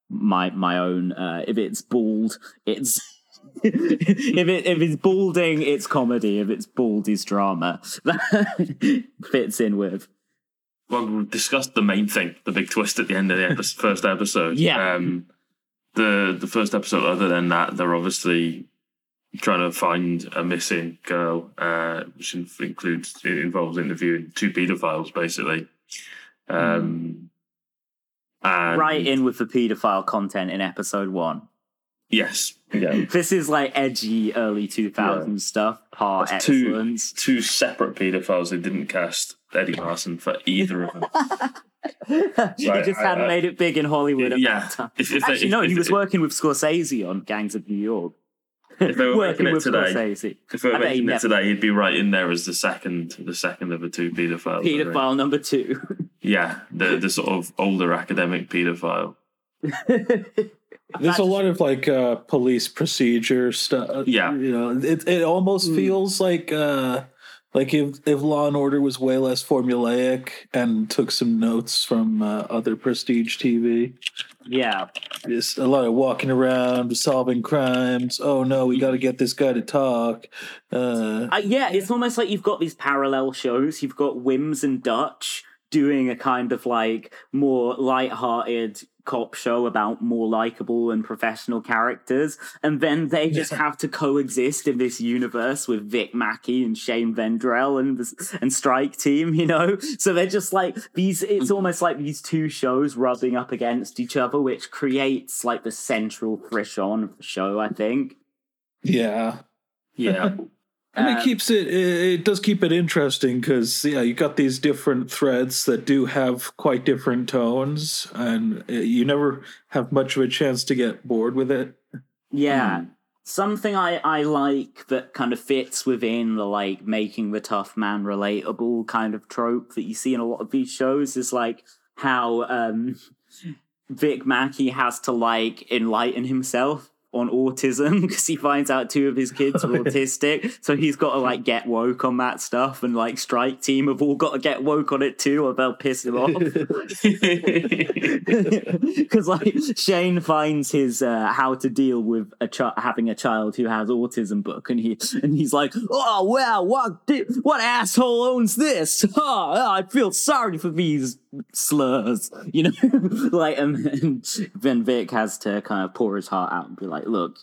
my my own. Uh, if it's bald, it's [laughs] if it if it's balding, it's comedy. If it's bald, it's drama. That [laughs] fits in with. Well, we discussed the main thing, the big twist at the end of the episode, [laughs] first episode. Yeah. Um, the the first episode. Other than that, they're obviously trying to find a missing girl, uh, which includes it involves interviewing two paedophiles, basically. Um, and right in with the paedophile content in episode one. Yes. Yeah. [laughs] this is like edgy early 2000s yeah. stuff. Part excellence. Two, two separate paedophiles they didn't cast Eddie Marsan for either of them. [laughs] he just I, hadn't I, made it big in Hollywood. yeah. If, if Actually, they, if, no, he was working with Scorsese on Gangs of New York. If they were working it today, Scorsese. if they were making it today, he'd be right in there as the second, the second of the two paedophiles. Paedophile number two. Yeah, the the sort of older academic paedophile. [laughs] There's a lot of like uh, police procedure stuff. Yeah, you know, it it almost mm. feels like uh, like if if Law and Order was way less formulaic and took some notes from uh, other prestige TV. Yeah, just a lot of walking around, solving crimes. Oh no, we got to get this guy to talk. Uh, uh, yeah, it's almost like you've got these parallel shows. You've got Wyms and Dutch doing a kind of like more light-hearted cop show about more likable and professional characters, and then they just have to coexist in this universe with Vic Mackey and Shane Vendrell and and Strike Team, you know. So they're just like these. It's almost like these two shows rubbing up against each other, which creates like the central frisson of the show. I think. Yeah. Yeah. [laughs] And Um, it keeps it, it does keep it interesting because yeah, you got these different threads that do have quite different tones, and uh, you never have much of a chance to get bored with it. Yeah. Something I, I like that kind of fits within the like making the tough man relatable kind of trope that you see in a lot of these shows is like how um [laughs] Vic Mackey has to like enlighten himself on autism [laughs] because he finds out two of his kids are [laughs] autistic. So he's got to like get woke on that stuff and like strike team have all got to get woke on it too or they'll piss him off. [laughs] because like Shane finds his uh, how to deal with a chi- having a child who has autism book, and he and he's like, oh well, what di- what asshole owns this? Oh, I feel sorry for these slurs, you know, [laughs] like and, and then Vic has to kind of pour his heart out and be like, look.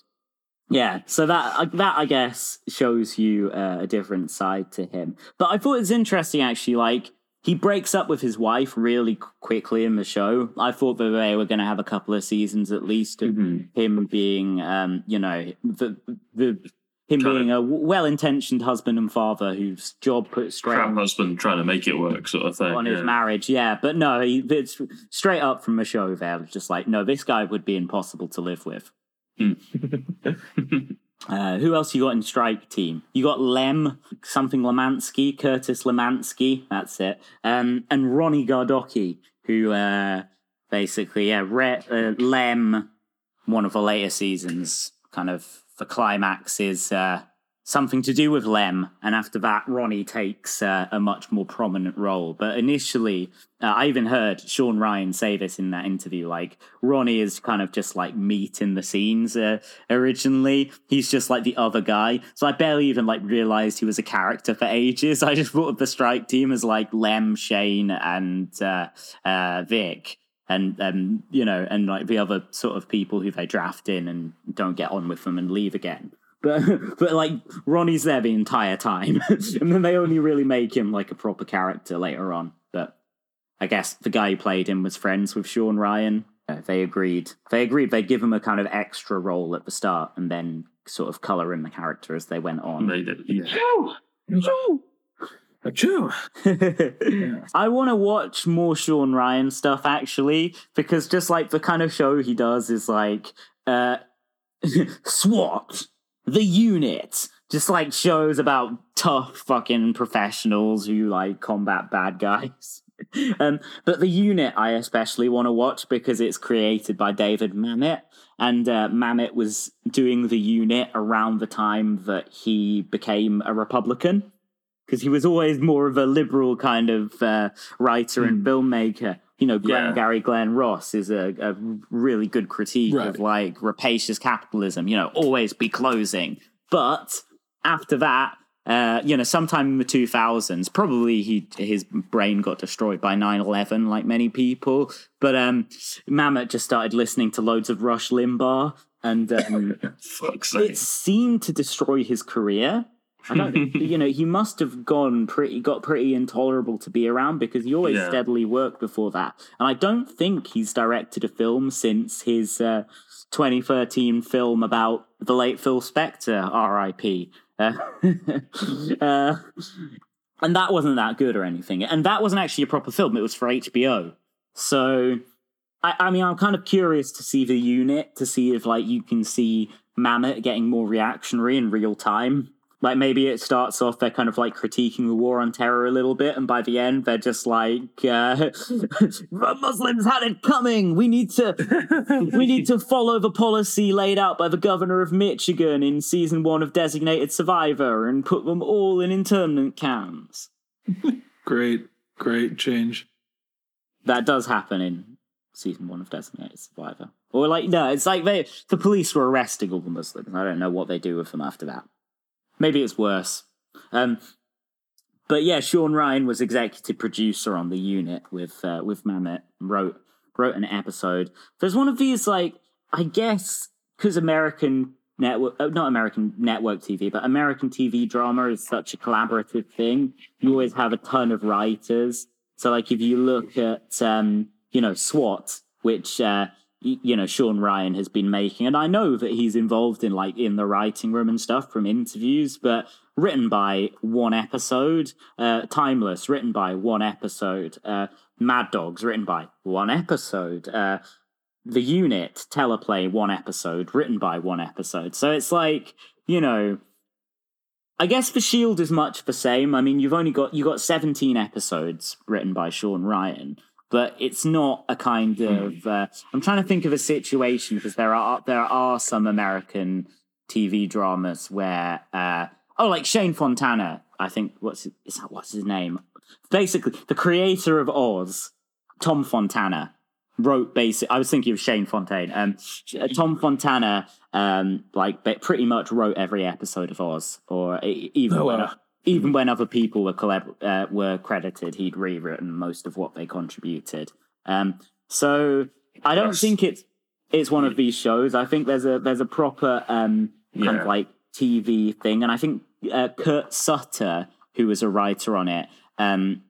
Yeah, so that uh, that I guess shows you uh, a different side to him. But I thought it was interesting actually. Like he breaks up with his wife really quickly in the show. I thought that they were going to have a couple of seasons at least of him being, um, you know, the the him being a well-intentioned husband and father whose job put straight Crap on, husband trying to make it work, sort of thing. on his marriage. Yeah, but no, he, it's straight up from. There, just like, no, this guy would be impossible to live with. [laughs] Uh, who else you got in strike team? You got Lem, something Lemansky, Curtis Lemansky, that's it, um, and Ronnie Gardocki, who uh, basically, yeah, Re- uh, Lem, one of the later seasons, kind of the climax is uh, something to do with Lem, and after that, Ronnie takes uh, a much more prominent role. But initially, uh, I even heard Shawn Ryan say this in that interview. Like Ronnie is kind of just like meat in the scenes. Uh, originally, he's just like the other guy. So I barely even like realized he was a character for ages. [laughs] I just thought of the strike team as like Lem, Shane, and uh, uh, Vic. And um, you know, and like the other sort of people who they draft in and don't get on with them and leave again but [laughs] but like Ronnie's there the entire time, [laughs] and then they only really make him like a proper character later on. But I guess the guy who played him was friends with Shawn Ryan. Uh, they agreed. They agreed they'd give him a kind of extra role at the start, and then sort of color in the character as they went on. They did. Yeah. Achoo. [laughs] I want to watch more Shawn Ryan stuff actually, because just like the kind of show he does is like uh, [laughs] SWAT, the unit, just like shows about tough fucking professionals who like combat bad guys. [laughs] um, but the unit I especially want to watch because it's created by David Mamet, and uh, Mamet was doing the unit around the time that he became a Republican because he was always more of a liberal kind of uh, writer and filmmaker. You know, Glenn, Yeah. Gary Glenn Ross is a, a really good critique Right. of like rapacious capitalism. You know, always be closing. But after that, uh, you know, sometime in the two thousands, probably he his brain got destroyed by 9-11, like many people. But um, Mamet just started listening to loads of Rush Limbaugh, and um, [laughs] it seemed to destroy his career. I don't, [laughs] you know, he must have gone pretty, got pretty intolerable to be around because he always Yeah. steadily worked before that. And I don't think he's directed a film since his uh, 2013 film about the late Phil Spector, R.I.P. Uh, [laughs] uh, and that wasn't that good or anything. And that wasn't actually a proper film; it was for HBO. So, I, I mean, I'm kind of curious to see the unit to see if like you can see Mamet getting more reactionary in real time. Like maybe it starts off they're kind of like critiquing the war on terror a little bit, and by the end they're just like, uh, [laughs] "The Muslims had it coming. We need to, [laughs] we need to follow the policy laid out by the governor of Michigan in season one of Designated Survivor and put them all in internment camps." [laughs] Great, great change. That does happen in season one of Designated Survivor. Or like no, it's like they the police were arresting all the Muslims. I don't know what they do with them after that. Maybe it's worse. Um, but yeah, Shawn Ryan was executive producer on the unit with uh, with Mamet. Wrote wrote an episode. There's one of these like I guess because American network, uh, not American network TV, but American TV drama is such a collaborative thing. You always have a ton of writers. So like if you look at um, you know SWAT, which uh, you know Shawn Ryan has been making, and I know that he's involved in like in the writing room and stuff from interviews, but written by one episode. Uh, Timeless, written by one episode. Uh, Mad Dogs, written by one episode. Uh, the Unit, teleplay, one episode, written by one episode. So it's like you know. I guess the Shield is much the same. I mean, you've only got you got 17 episodes written by Sean Ryan, but it's not a kind Hmm. of. Uh, I'm trying to think of a situation because there are there are some American TV dramas where uh, oh, like Shane Fontana. I think what's his, is that what's his name? Basically, the creator of Oz, Tom Fontana, wrote basic. I was thinking of Shane Fontaine. Um, uh, Tom Fontana, um, like pretty much wrote every episode of Oz, or even Oh, wow. Even when other people were collab- uh, were credited, he'd rewritten most of what they contributed. Um, so I don't That's- think it's it's one of these shows. I think there's a there's a proper um, kind Yeah. of like TV thing, and I think uh, Kurt Sutter, who was a writer on it, um,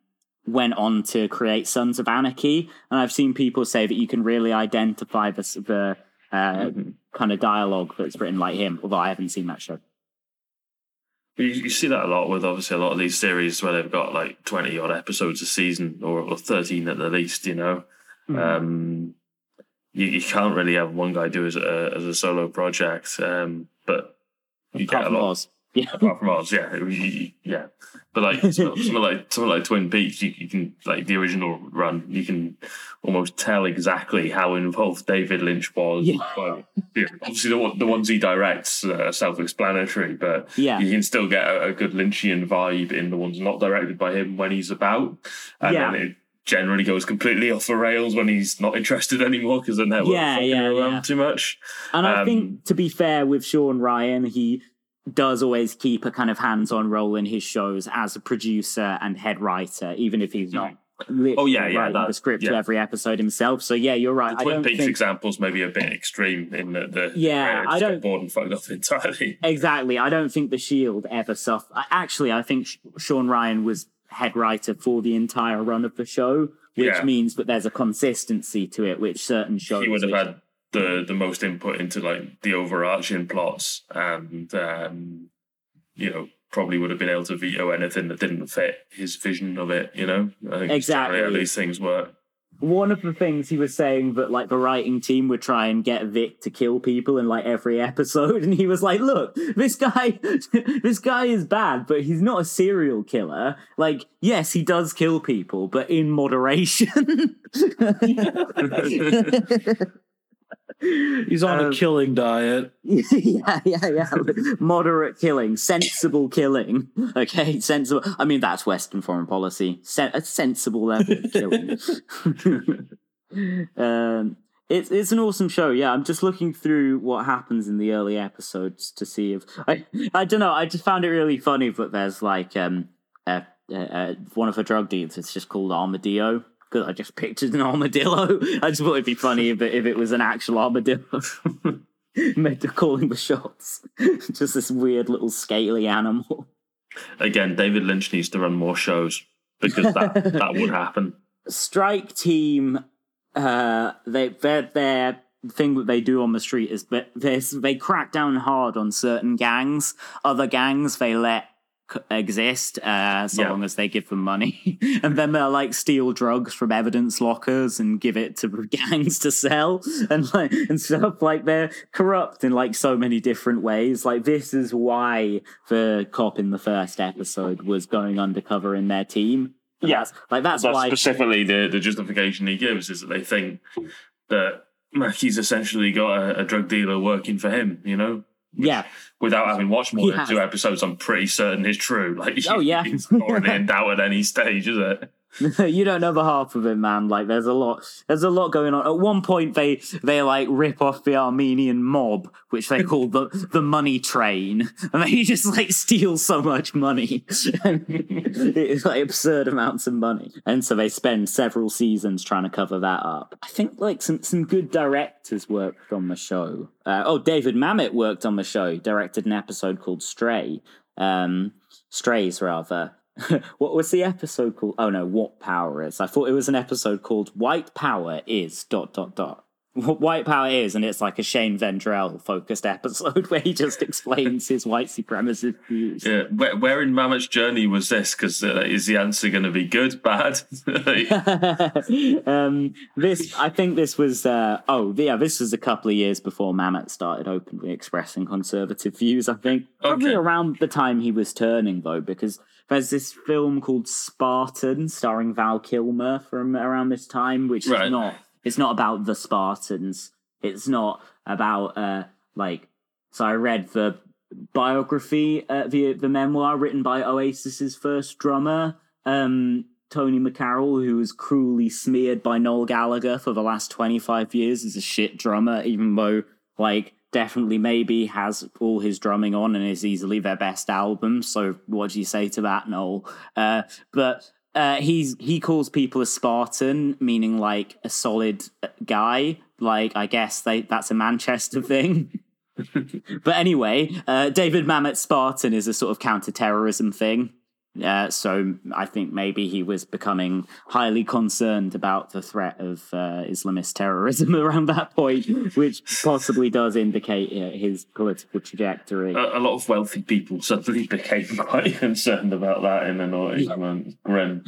went on to create Sons of Anarchy, and I've seen people say that you can really identify the the uh, kind of dialogue that's written like him. Although I haven't seen that show. You, you see that a lot with obviously a lot of these series where they've got like 20 odd episodes a season or, or 13 at the least, you know. Mm-hmm. Um, you, you can't really have one guy do as a, as a solo project, um, but you Apart get a lot. Yeah. Apart from ours, yeah, you- yeah. But like something like something like Twin Peaks, you, you can like the original run, you can almost tell exactly how involved David Lynch was. Yeah. Yeah, obviously, the the ones he directs are self-explanatory, but Yeah. you can still get a, a good Lynchian vibe in the ones not directed by him when he's about, and Yeah. then it generally goes completely off the rails when he's not interested anymore because the network Yeah, fucking yeah, around yeah. too much. And I Um, think, to be fair with Shawn Ryan, he does always keep a kind of hands-on role in his shows as a producer and head writer, even if he's not. literally Oh, yeah, yeah, writing that- the script to every episode himself. So yeah, you're right. I Twin Peaks think examples maybe a bit extreme in that the Yeah, I don't- bored and fucked up [laughs] entirely. exactly. I don't think the Shield ever suffered. Actually, I think Shawn Ryan was head writer for the entire run of the show, which Yeah. means that there's a consistency to it, which certain shows he would have had the the most input into like the overarching plots and um you know probably would have been able to veto anything that didn't fit his vision of it you know i think it's how these things work one of the things he was saying that like the writing team would try and get Vic to kill people in like every [laughs] episode, and he was like, "Look, this guy, [laughs] this guy is bad, but he's not a serial killer. Like, yes, he does kill people, but in moderation." [laughs] He's on Um, a killing diet. [laughs] yeah, yeah, yeah. Moderate killing, sensible killing. [laughs] Okay, sensible. I mean, that's Western foreign policy. Sen- a sensible level of killing. [laughs] um, it's it's an awesome show. Yeah, I'm just looking through what happens in the early episodes to see if I I don't know. I just found it really funny that there's like um uh, uh, uh, one of the drug deals. It's just called Armadillo. Because I just pictured an armadillo. I just thought it'd be funny if it, if it was an actual armadillo. [laughs] Made calling the shots. [laughs] Just this weird little scaly animal. again david lynch needs to run more shows because that that would [laughs] happen Strike Team, uh, they their their thing that they do on the street is that they they crack down hard on certain gangs. Other gangs they let exist uh, so Yeah. long as they give them money, [laughs] and then they'll like steal drugs from evidence lockers and give it to [laughs] gangs to sell and like and stuff. Like they're corrupt in like so many different ways. Like this is why the cop in the first episode was going undercover in their team. Yeah. Like that's, that's why specifically the the justification he gives is that they think that Mackey's essentially got a, a drug dealer working for him you know yeah without having watched more He than has. two episodes, I'm pretty certain is true. Like, Oh, [laughs] yeah. it's not really in doubt at any stage, is it? [laughs] you don't know the half of it, man. Like there's a lot there's a lot going on. At one point they they like rip off the Armenian mob, which they call the the money train. And they [laughs] just like steal so much money. [laughs] it's like absurd amounts of money. And so they spend several seasons trying to cover that up. I think like some some good directors worked on the show. Uh, oh, David Mamet worked on the show, directed an episode called Stray. Um Strays rather [laughs] what was the episode called? Oh no, what power is? I thought it was an episode called "White Power is dot dot dot." What white power is, and it's like a Shane Vendrell focused [laughs] episode where he just explains his white supremacist views. Yeah, where, where in Mamet's journey was this? Because uh, is the answer going to be good, bad? [laughs] um, this, I think, this was. Uh, oh, yeah, this was a couple of years before Mamet started openly expressing conservative views. I think probably okay. around the time he was turning, though, because there's this film called Spartan starring Val Kilmer from around this time, which right. is not it's not about the Spartans. It's not about uh like. So I read the biography, uh, the the memoir written by Oasis's first drummer, um, Tony McCarroll, who was cruelly smeared by Noel Gallagher for the last twenty five years as a shit drummer, even though like definitely maybe has all his drumming on and is easily their best album. So what do you say to that, Noel? Uh, but uh, he's he calls people a Spartan, meaning like a solid guy. Like I guess they that's a Manchester [laughs] thing. but anyway, uh, David Mamet Spartan is a sort of counter-terrorism thing. Uh, so I think maybe he was becoming highly concerned about the threat of uh, Islamist terrorism [laughs] around that point, which possibly does indicate uh, his political trajectory. A, a, lot of wealthy people suddenly [laughs] became quite [laughs] concerned about that in the noughties, yeah. man. Grim.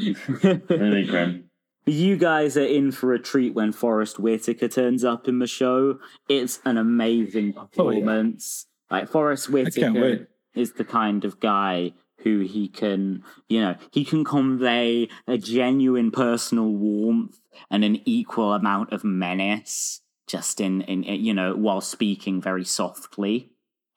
really grim. You guys are in for a treat when Forest Whitaker turns up in the show. It's an amazing performance. Oh, yeah. Like Forest Whitaker is the kind of guy who he can, you know, he can convey a genuine personal warmth and an equal amount of menace just in, in, you know, while speaking very softly.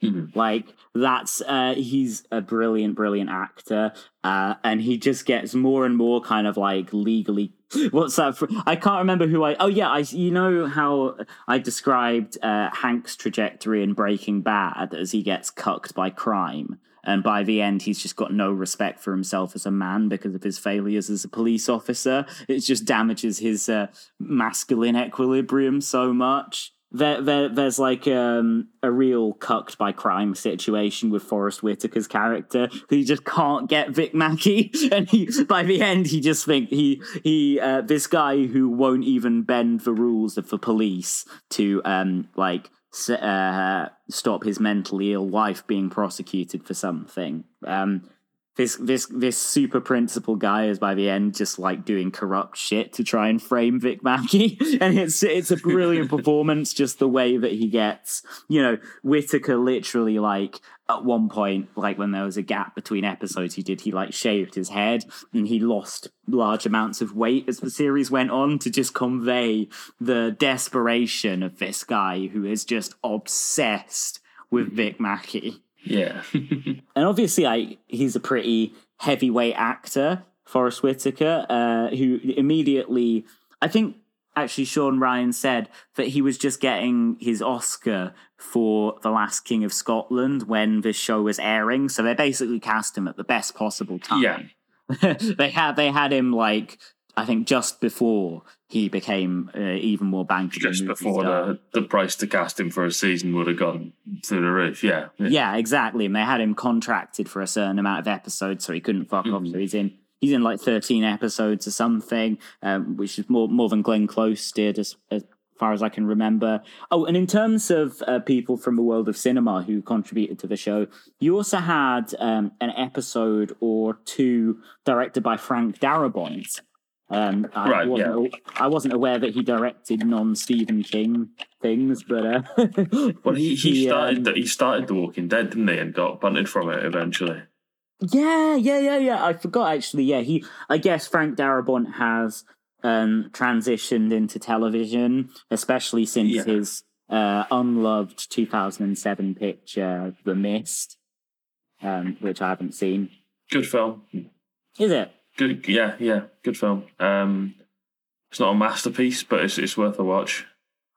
Mm-hmm. Like that's uh he's a brilliant, brilliant actor. Uh and he just gets more and more kind of like legally [gasps] what's that for? I can't remember who I oh yeah, I you know how I described uh Hank's trajectory in Breaking Bad as he gets cucked by crime and by the end he's just got no respect for himself as a man because of his failures as a police officer. It just damages his uh, masculine equilibrium so much. There, there there's like um, a real cucked by crime situation with Forest Whitaker's character. He just can't get Vic Mackey, [laughs] and he by the end he just think he he uh, this guy who won't even bend the rules of the police to um like uh, stop his mentally ill wife being prosecuted for something. Um, this this this super principal guy is by the end just like doing corrupt shit to try and frame Vic Mackey, [laughs] and it's it's a brilliant performance. Just the way that he gets, you know, Whitaker literally like at one point, like when there was a gap between episodes, he did he like shaved his head and he lost large amounts of weight as the series went on to just convey the desperation of this guy who is just obsessed with Vic Mackey. Yeah. [laughs] and obviously, I he's a pretty heavyweight actor, Forest Whitaker, uh, who immediately, I think actually Shawn Ryan said that he was just getting his Oscar for The Last King of Scotland when this show was airing. So they basically cast him at the best possible time. Yeah. [laughs] they had they had him like I think just before he became uh, even more bankable. Just before the, the price to cast him for a season would have gone through the roof. Yeah. Yeah, yeah exactly. And they had him contracted for a certain amount of episodes, so he couldn't fuck mm-hmm. off. So he's in he's in like 13 episodes or something, um, which is more more than Glenn Close did as, as far as I can remember. Oh, and in terms of uh, people from the world of cinema who contributed to the show, you also had um, an episode or two directed by Frank Darabont, um, I right, wasn't, yeah. I wasn't aware that he directed non Stephen King things, but uh, well, he, he, [laughs] he started um, he started The Walking Dead, didn't he, and got bunted from it eventually. Yeah, yeah, yeah, yeah. I forgot actually. Yeah, he. I guess Frank Darabont has um, transitioned into television, especially since yeah. his uh, unloved 2007 picture, The Mist, um, which I haven't seen. Good film. Is it? good. Yeah, yeah, good film. Um, it's not a masterpiece, but it's it's worth a watch.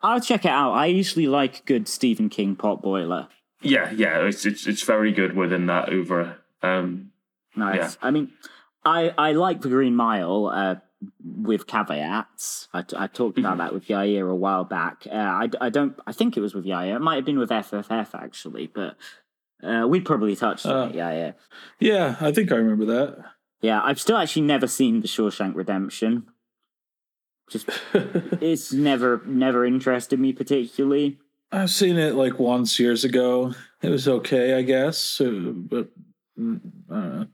I'll check it out. I usually like good Stephen King potboiler. Yeah, yeah, it's it's it's very good within that oeuvre. Um, nice. Yeah. I mean, I I like the Green Mile. Uh, with caveats. I, I talked about that with Yair a while back. Uh, I, I don't. I think it was with Yair. It might have been with FFF actually, but uh, we probably touched on Uh. it. Yeah, yeah, Yeah, I think I remember that. yeah. I've still actually never seen the Shawshank Redemption. Just [laughs] it's never never interested me particularly. I've seen it like once years ago. It was okay, I guess. Uh, but I don't know.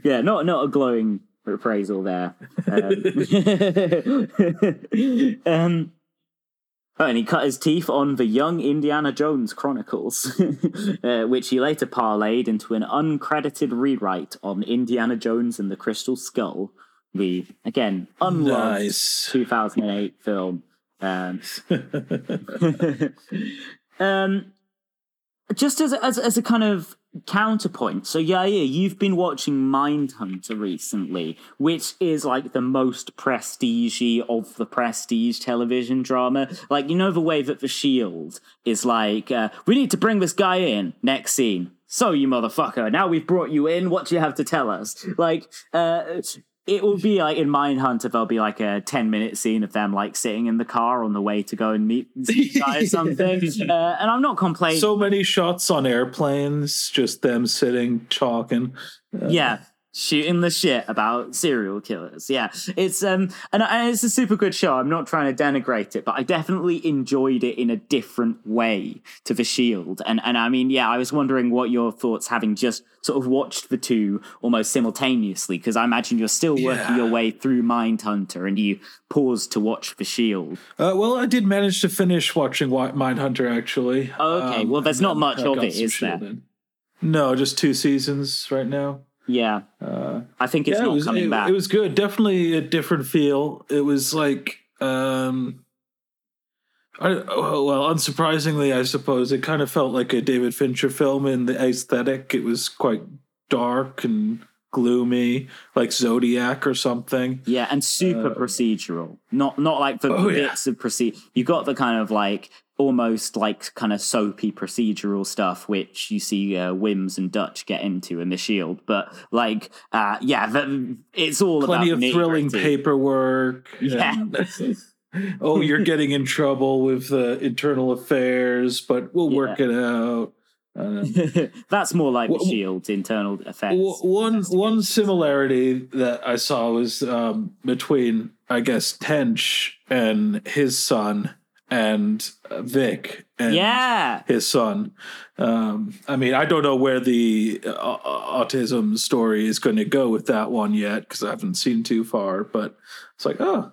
[laughs] yeah, not not a glowing appraisal there. Um, [laughs] um, oh, and he cut his teeth on the Young Indiana Jones Chronicles, [laughs] uh, which he later parlayed into an uncredited rewrite on Indiana Jones and the Crystal Skull, the again unloved Nice. 2008 film. Um, um, just as as as a kind of counterpoint, so yeah, yeah, you've been watching Mindhunter recently, which is like the most prestige of the prestige television drama. Like you know the way that The Shield is like, uh, we need to bring this guy in next scene. So you motherfucker, now we've brought you in. What do you have to tell us? Like, uh, it will be like in Mindhunter, there'll be like a 10 minute scene of them like sitting in the car on the way to go and meet [laughs] guy or something. Uh, and I'm not complaining. so many shots on airplanes, just them sitting talking. yeah. Shooting the shit about serial killers. Yeah. It's um and, and it's a super good show. I'm not trying to denigrate it, but I definitely enjoyed it in a different way to The Shield. And and I mean, yeah, I was wondering what your thoughts having just sort of watched the two almost simultaneously, because I imagine you're still working Yeah. your way through Mindhunter and you paused to watch The Shield. Uh, well, I did manage to finish watching Mindhunter actually. Oh, okay. Well, there's not much of it, is there? In. No, just two seasons right now. Yeah. Uh, I think it's yeah, not it was, coming it, back. it was good. Definitely a different feel. It was like, um, I, oh, well, unsurprisingly, I suppose it kind of felt like a David Fincher film in the aesthetic. It was quite dark and gloomy, like Zodiac or something. Yeah, and super procedural. Not not like the Uh, oh, yeah. bits of proceed. You got the kind of like almost like kind of soapy procedural stuff, which you see uh, Wyms and Dutch get into in the Shield. But like, uh, yeah, the, it's all Plenty about of thrilling paperwork. Yeah. and- [laughs] oh, you're getting in trouble with the internal affairs, but we'll work it out. Uh, [laughs] That's more like the Shield's internal affairs. W- one one similarity that I saw was um, between I guess Tench and his son and uh, Vic and yeah, his son. Um, I mean, I don't know where the uh, autism story is going to go with that one yet because I haven't seen too far. But it's like, oh,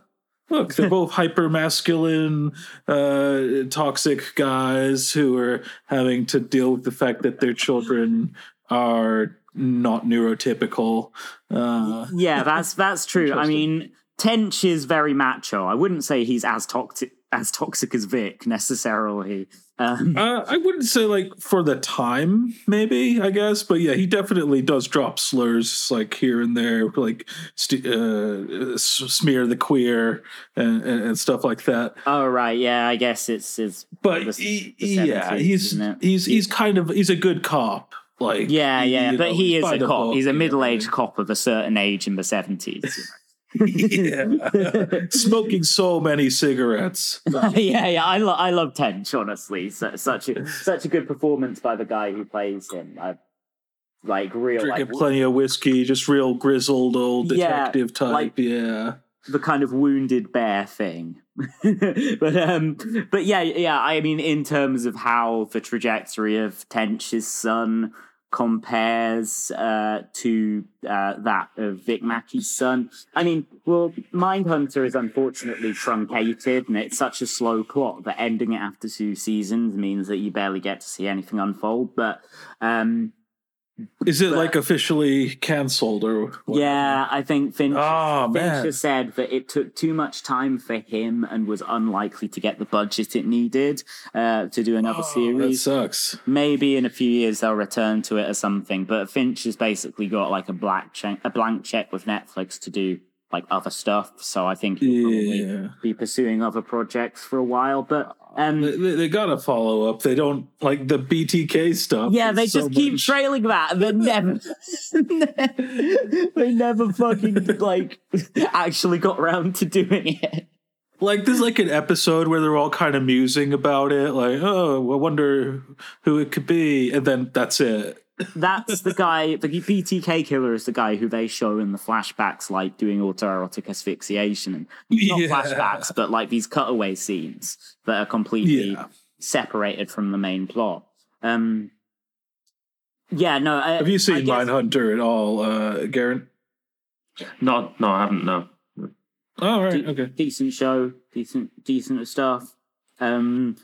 look, they're [laughs] both hyper masculine, uh, toxic guys who are having to deal with the fact that their children are not neurotypical. Uh, yeah, that's that's true. I mean, Tench is very macho. I wouldn't say he's as toxic as toxic as Vic necessarily. Um, Uh, I wouldn't say like for the time, maybe I guess, but yeah, he definitely does drop slurs like here and there, like st- uh, s- smear the queer and, and, and stuff like that. oh right, yeah, I guess it's it's But The- he, the yeah, he's he's he's kind of he's a good cop. Like yeah, yeah, but know, he is a cop. book He's a middle-aged cop of a certain age in the seventies. Yeah, [laughs] smoking so many cigarettes. [laughs] yeah, yeah, I lo- I love Tench. Honestly, so, such a such a good performance by the guy who plays him. I, like real, Drinking like plenty of whiskey, just real grizzled old Yeah, detective type. like- yeah. the kind of wounded bear thing. [laughs] but um but yeah, yeah, I mean in terms of how the trajectory of Tench's son compares uh to uh that of Vic Mackey's son. I mean, well, Mindhunter is unfortunately truncated and it's such a slow plot that ending it after two seasons means that you barely get to see anything unfold. But um Is it like officially cancelled or? What? Yeah, I think Finch, Oh, man. Fincher said that it took too much time for him and was unlikely to get the budget it needed uh, to do another That series. That sucks. Maybe in a few years they'll return to it or something. But Finch has basically got like a black check, a blank check with Netflix to do like other stuff. So I think Yeah. be pursuing other projects for a while. But um, They, they, they gotta follow up. They don't like the BTK stuff. Yeah, they so just keep much- trailing that. They [laughs] never, they never fucking like actually got around to doing it. like there's like an episode where they're all kind of musing about it, like, oh, I wonder who it could be, and then that's it. That's the guy. The BTK killer is the guy who they show in the flashbacks, like doing autoerotic asphyxiation and not Yeah. flashbacks, but like these cutaway scenes that are completely Yeah. separated from the main plot. Um, yeah, no. I, Have you seen guess- Mindhunter at all, uh, Garen? No, no, I haven't. No. All right, de- okay. decent show, decent decent stuff. Um,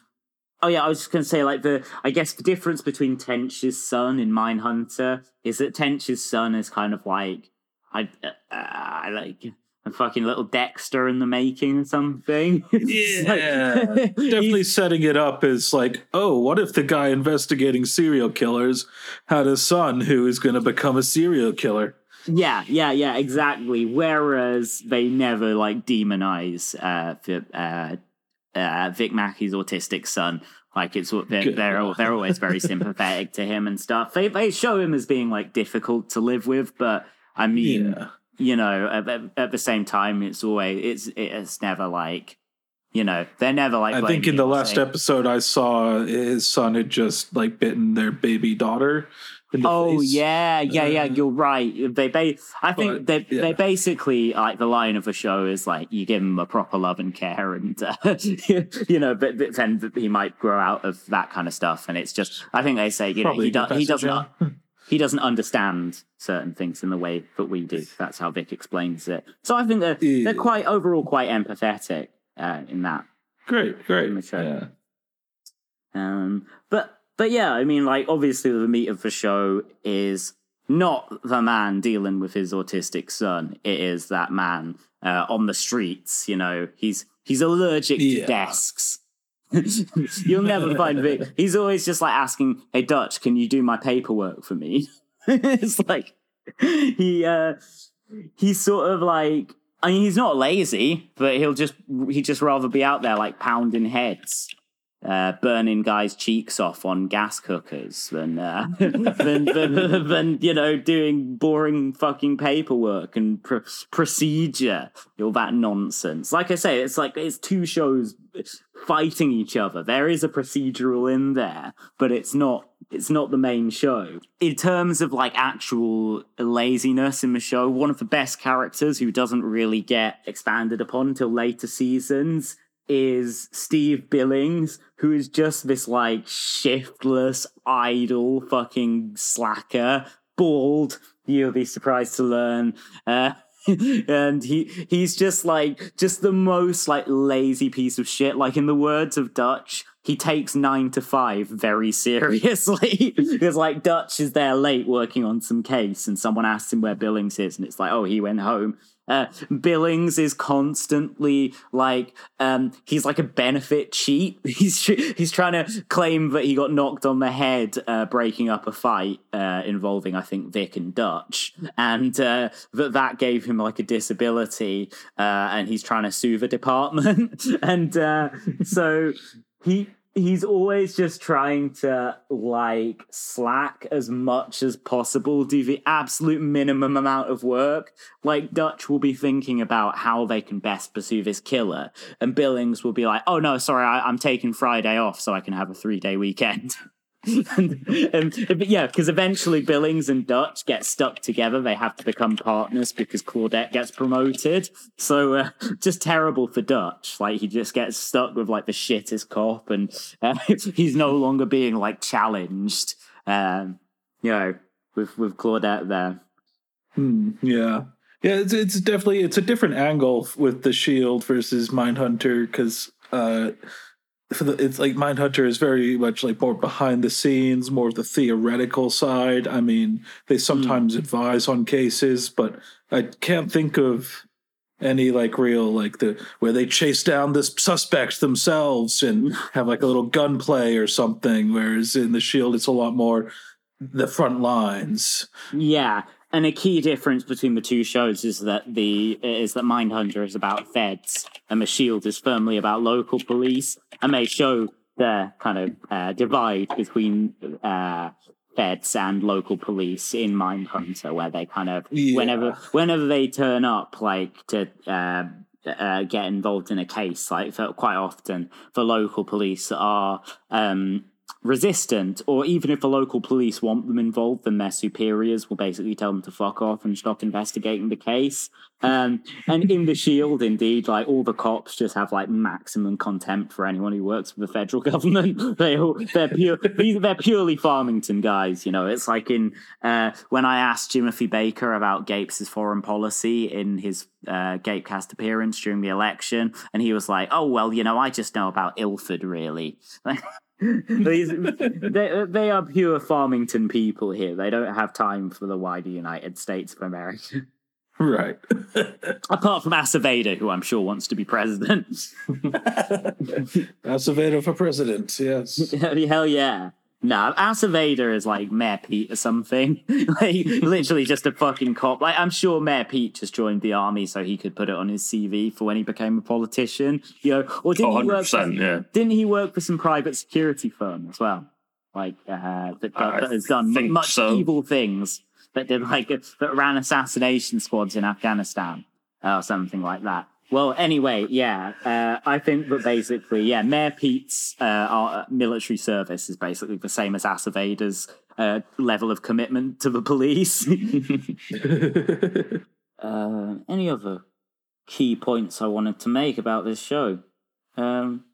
oh yeah, I was just gonna say like the I guess the difference between Tench's son in Mindhunter is that Tench's son is kind of like I uh, uh, like a fucking little Dexter in the making or something. [laughs] It's like- Yeah, [laughs] definitely setting it up as like, oh, what if the guy investigating serial killers had a son who is going to become a serial killer? Yeah, yeah, yeah, exactly. Whereas they never like demonize uh, the, uh, uh, Vic Mackey's autistic son. Like it's they're they're, al- they're always very sympathetic to him and stuff. They they show him as being like difficult to live with, but I mean, Yeah. you know, at, at- at the same time, it's always it's it's never like, you know, they're never like. I think in the last saying, episode I saw his son had just like bitten their baby daughter. Oh face. yeah, yeah, yeah. Uh, You're right. They, ba- I think but, they, yeah. they basically like the line of the show is like you give him a proper love and care, and uh, [laughs] you know, but, but then he might grow out of that kind of stuff. And it's just, I think they say, you know, he, a do, he doesn't, [laughs] he doesn't understand certain things in the way that we do. That's how Vic explains it. So I think they're Yeah. they're quite overall quite empathetic uh, in that. Great, great. In the show. Yeah. Um, but but yeah, I mean, like obviously the meat of the show is not the man dealing with his autistic son. It is that man uh, on the streets. You know, he's he's allergic to desks. [laughs] You'll never find Vic. He's always just like asking, "Hey Dutch, can you do my paperwork for me?" [laughs] it's like he uh he's sort of like I mean he's not lazy, but he'll just he'd just rather be out there like pounding heads. Uh, burning guys' cheeks off on gas cookers than, uh, [laughs] than, than, than you know doing boring fucking paperwork and pr- procedure, all that nonsense. Like I say, it's like it's two shows fighting each other. There is a procedural in there, but it's not it's not the main show. In terms of like actual laziness in the show, one of the best characters who doesn't really get expanded upon until later seasons is Steve Billings, who is just this like shiftless, idle fucking slacker, bald. You'll be surprised to learn. Uh, [laughs] and he he's just like just the most like lazy piece of shit. Like in the words of Dutch, he takes nine to five very seriously. [laughs] because like Dutch is there late working on some case, and someone asks him where Billings is, and it's like, oh, he went home. Uh, Billings is constantly like um, he's like a benefit cheat. [laughs] He's he's trying to claim that he got knocked on the head uh, breaking up a fight uh, involving I think Vic and Dutch, and uh, that that gave him like a disability, uh, and he's trying to sue the department, [laughs] and so he he's always just trying to like slack as much as possible, do the absolute minimum amount of work. Like Dutch will be thinking about how they can best pursue this killer, and Billings will be like, "Oh no, sorry, I, I'm taking Friday off so I can have a three day weekend." [laughs] [laughs] and, and but yeah, because eventually Billings and Dutch get stuck together. They have to become partners because Claudette gets promoted. So uh, just terrible for Dutch. Like he just gets stuck with like the shittest cop, and uh, [laughs] he's no longer being like challenged. Um, you know, with with Claudette there. Hmm, yeah. Yeah, it's it's definitely it's a different angle with the shield versus Mindhunter because uh for the it's like Mindhunter is very much like more behind the scenes, more of the theoretical side. I mean, they sometimes mm. advise on cases, but I can't think of any like real like the where they chase down the suspects themselves and have like a little gunplay or something. Whereas in the Shield, it's a lot more the front lines. Yeah, and a key difference between the two shows is that the is that Mindhunter is about feds and the Shield is firmly about local police, and they show the kind of uh, divide between uh, feds and local police in Mindhunter, where they kind of yeah. whenever whenever they turn up, like to. Uh, uh, get involved in a case, like quite often, the local police are um, resistant, or even if the local police want them involved, then their superiors will basically tell them to fuck off and stop investigating the case. Um, and in the Shield, indeed, like all the cops just have like maximum contempt for anyone who works for the federal [laughs] government. they all, they're pure, they're purely Farmington guys. You know, it's like in uh, when I asked Timothy Baker about Gapes' foreign policy in his uh, Gapecast appearance during the election, and he was like, "Oh well, you know, I just know about Ilford, really." [laughs] [laughs] These, [laughs] they, they are pure Farmington people here. They don't have time for the wider United States of America. Right. [laughs] Apart from Aceveda, who I'm sure wants to be president. Aceveda for president, yes. Hell yeah. No, Aceveda is like Mayor Pete or something. [laughs] like literally just a fucking cop. Like I'm sure Mayor Pete just joined the army so he could put it on his CV for when he became a politician. You know, or didn't he work? For, yeah. Didn't he work for some private security firm as well? Like uh, that, that has done much so. evil things. That did like that ran assassination squads in Afghanistan or something like that. Well, anyway, yeah, uh, I think that basically, yeah, Mayor Pete's uh, uh, military service is basically the same as Aceveda's uh, level of commitment to the police. [laughs] uh, any other key points I wanted to make about this show? Um,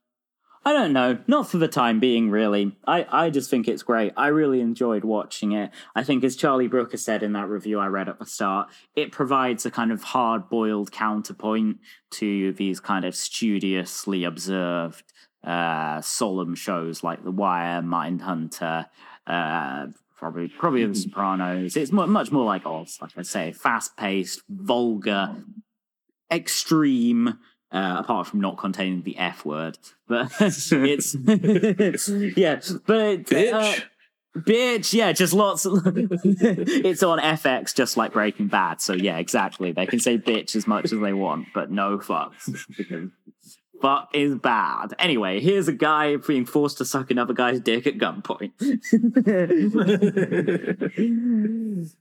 I don't know. Not for the time being, really. I, I just think it's great. I really enjoyed watching it. I think, as Charlie Brooker said in that review I read at the start, it provides a kind of hard boiled counterpoint to these kind of studiously observed, uh, solemn shows like The Wire, Mindhunter, uh, probably probably The Sopranos. It's much more like Oz, like I say, fast paced, vulgar, extreme uh, apart from not containing the F word. But [laughs] it's [laughs] [laughs] yeah, but bitch. Uh, bitch, yeah, just lots. Of, it's on FX, just like Breaking Bad. So yeah, exactly. They can say bitch as much as they want, but no fucks because fuck is bad. Anyway, here's a guy being forced to suck another guy's dick at gunpoint.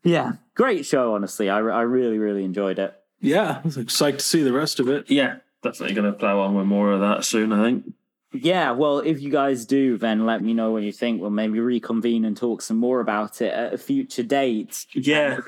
yeah, great show. Honestly, I I really really enjoyed it. Yeah, I was excited to see the rest of it. Yeah, definitely going to plow on with more of that soon. I think. Yeah, well, if you guys do, then let me know what you think. We'll maybe reconvene and talk some more about it at a future date. Yeah,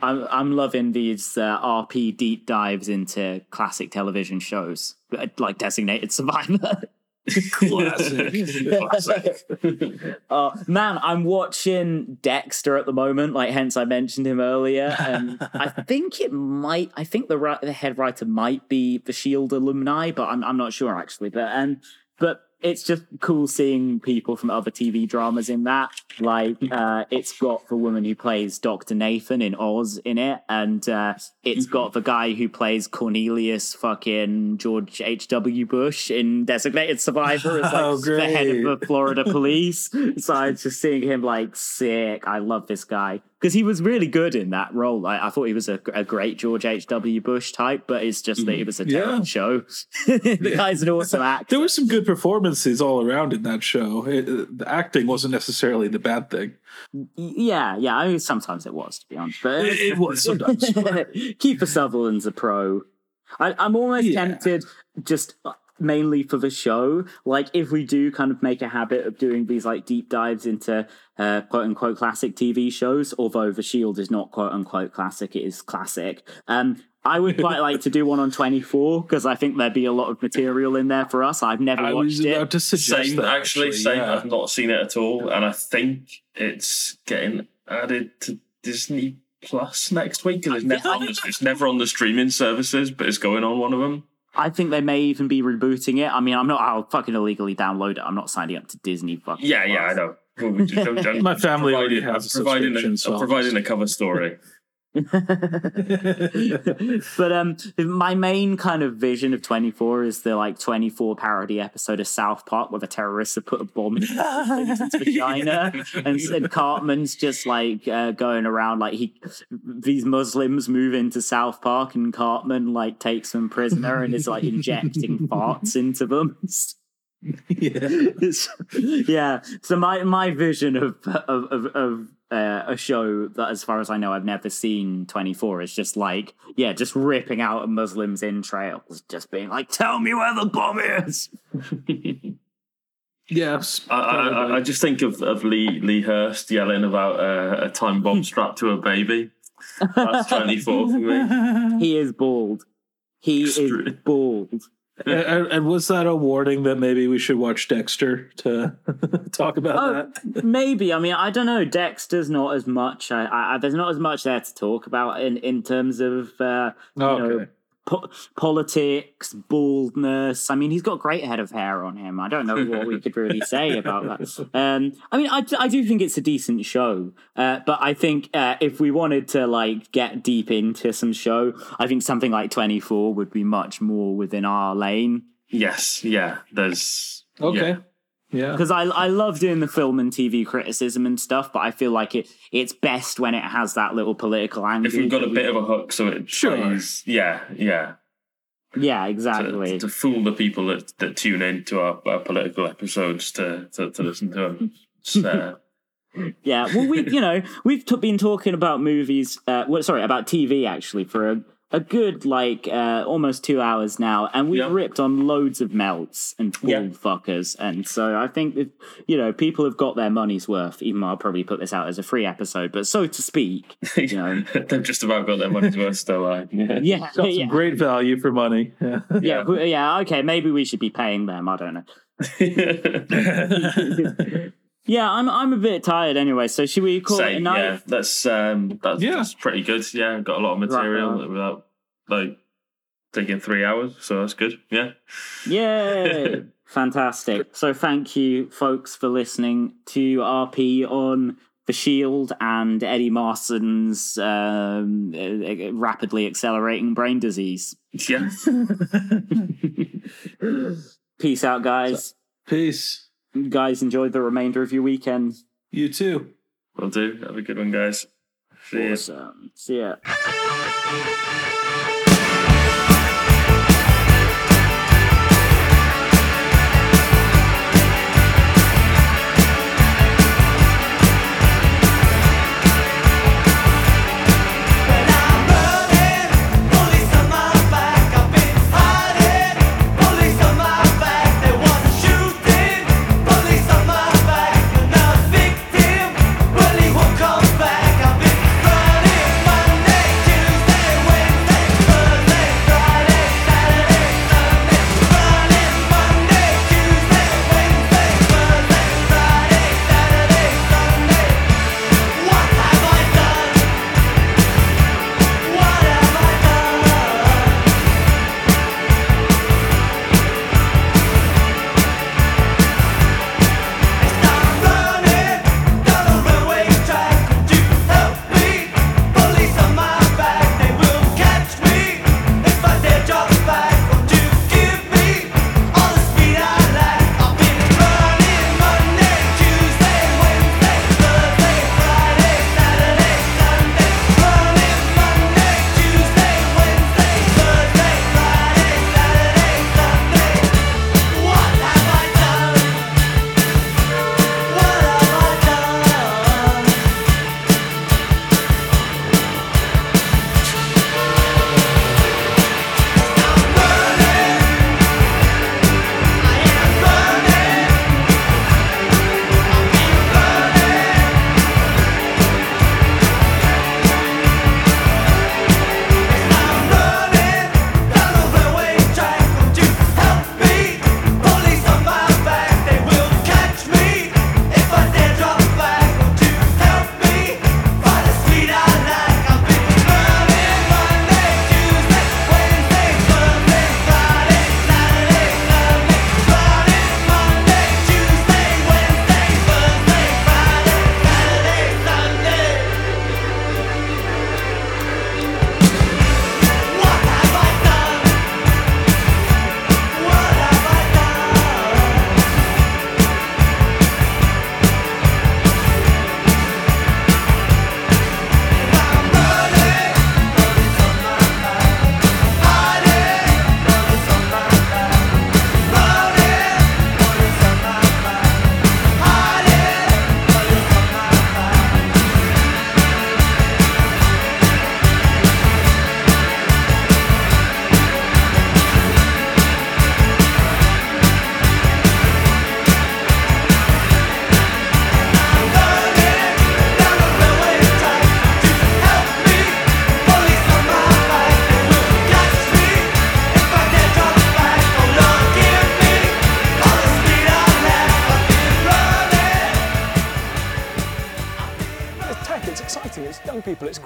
I'm I'm loving these uh, RP deep dives into classic television shows, like Designated [laughs] Survivor. [laughs] classic, classic. [laughs] uh, man, I'm watching Dexter at the moment. Like, hence I mentioned him earlier, and I [laughs] think it might. I think the the head writer might be the Shield alumni, but I'm I'm not sure actually. But and but it's just cool seeing people from other TV dramas in that. Like, uh, it's got the woman who plays Dr. Nathan in Oz in it, and uh, it's got the guy who plays Cornelius fucking George H.W. Bush in Designated Survivor as like, oh, the head of the Florida [laughs] police. so I was just seeing him like sick. I love this guy because he was really good in that role. I, I thought he was a, a great George H. W. Bush type, but it's just that it mm, was a terrible yeah. show. [laughs] the yeah. guy's an awesome actor. There were some good performances all around in that show. It, uh, the acting wasn't necessarily the bad thing. Yeah, yeah. I mean, sometimes it was, to be honest. But it, it was sometimes. Kiefer Sutherland's a pro. I, am almost yeah. tempted just uh, mainly for the show. Like if we do kind of make a habit of doing these like deep dives into uh, quote unquote classic TV shows, although The Shield is not quote unquote classic, it is classic. Um, I would quite like to do one on 24 because I think there'd be a lot of material in there for us. I've never I watched it. To suggest same, that, actually, actually, same. Yeah. I've not seen it at all, and I think it's getting added to Disney Plus next week because it's never on the, it's never on the streaming services, but it's going on one of them. I think they may even be rebooting it. I mean, I'm not. I'll fucking illegally download it. I'm not signing up to Disney. Fucking Yeah, yeah, I know. Well, we just don't- [laughs] don't- My family already has a providing a, so providing a cover story. [laughs] [laughs] but um, my main kind of vision of 24 is the like 24 parody episode of South Park where the terrorists have put a bomb in [laughs] Clinton's vagina, and, and Cartman's just like uh, going around like he these Muslims move into South Park and Cartman like takes them prisoner and is like injecting [laughs] farts into them. yeah. Yeah. So my my vision of of of, of uh, a show that, as far as I know, I've never seen. Twenty four is just like yeah, just ripping out a Muslim's entrails, just being like, "Tell me where the bomb is." [laughs] Yes. I, I, I- I just think of, of Lee Lee Hurst yelling about uh, a time bomb [laughs] strapped to a baby. That's 24 for me. [laughs] He is bald. He is bald. And, and was that a warning that maybe we should watch Dexter to [laughs] talk about Oh, that? maybe. I mean, I don't know. Dexter's not as much. I, I, there's not as much there to talk about in in terms of uh, you know, Okay. Po- politics, baldness. I mean, he's got great head of hair on him. I don't know what we could really say about that. [laughs] Um, I mean, I, I do think it's a decent show, uh, but I think uh, if we wanted to like get deep into some show, I think something like Twenty Four would be much more within our lane. Yes, yeah. There's Okay. yeah. Yeah. because I I love doing the film and TV criticism and stuff, but I feel like it it's best when it has that little political angle. If you've got a bit of a hook, so it Sure. plays, yeah, yeah, yeah, exactly. to fool the people that, that tune in to our, our political episodes to, to, to listen to them. It's, uh, [laughs] Yeah, well, we you know we've t- been talking about movies. Uh, well, sorry, about TV actually for a, a good like uh, almost two hours now, and we've Yeah. ripped on loads of melts and bald Yeah. fuckers, and so I think that you know people have got their money's worth. Even though I'll probably put this out as a free episode, but so to speak, you [laughs] know, they've just about got their money's worth still. Uh, yeah. yeah, Got some yeah, great value for money. Yeah. yeah, yeah, yeah. Okay, maybe we should be paying them. I don't know. [laughs] [laughs] Yeah, I'm I'm a bit tired anyway. So should we call it a Same, night? yeah. That's um, that's, Yeah. that's pretty good. Yeah, got a lot of material on. without like taking three hours, so that's good. Yeah. Yeah. [laughs] Fantastic. So thank you, folks, for listening to RP on The Shield and Eddie Marson's um, uh, rapidly accelerating brain disease. Yeah. [laughs] Peace out, guys. Peace. You guys enjoy the remainder of your weekend. You too. Will do. Have a good one, guys. See ya. See ya.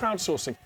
Crowdsourcing.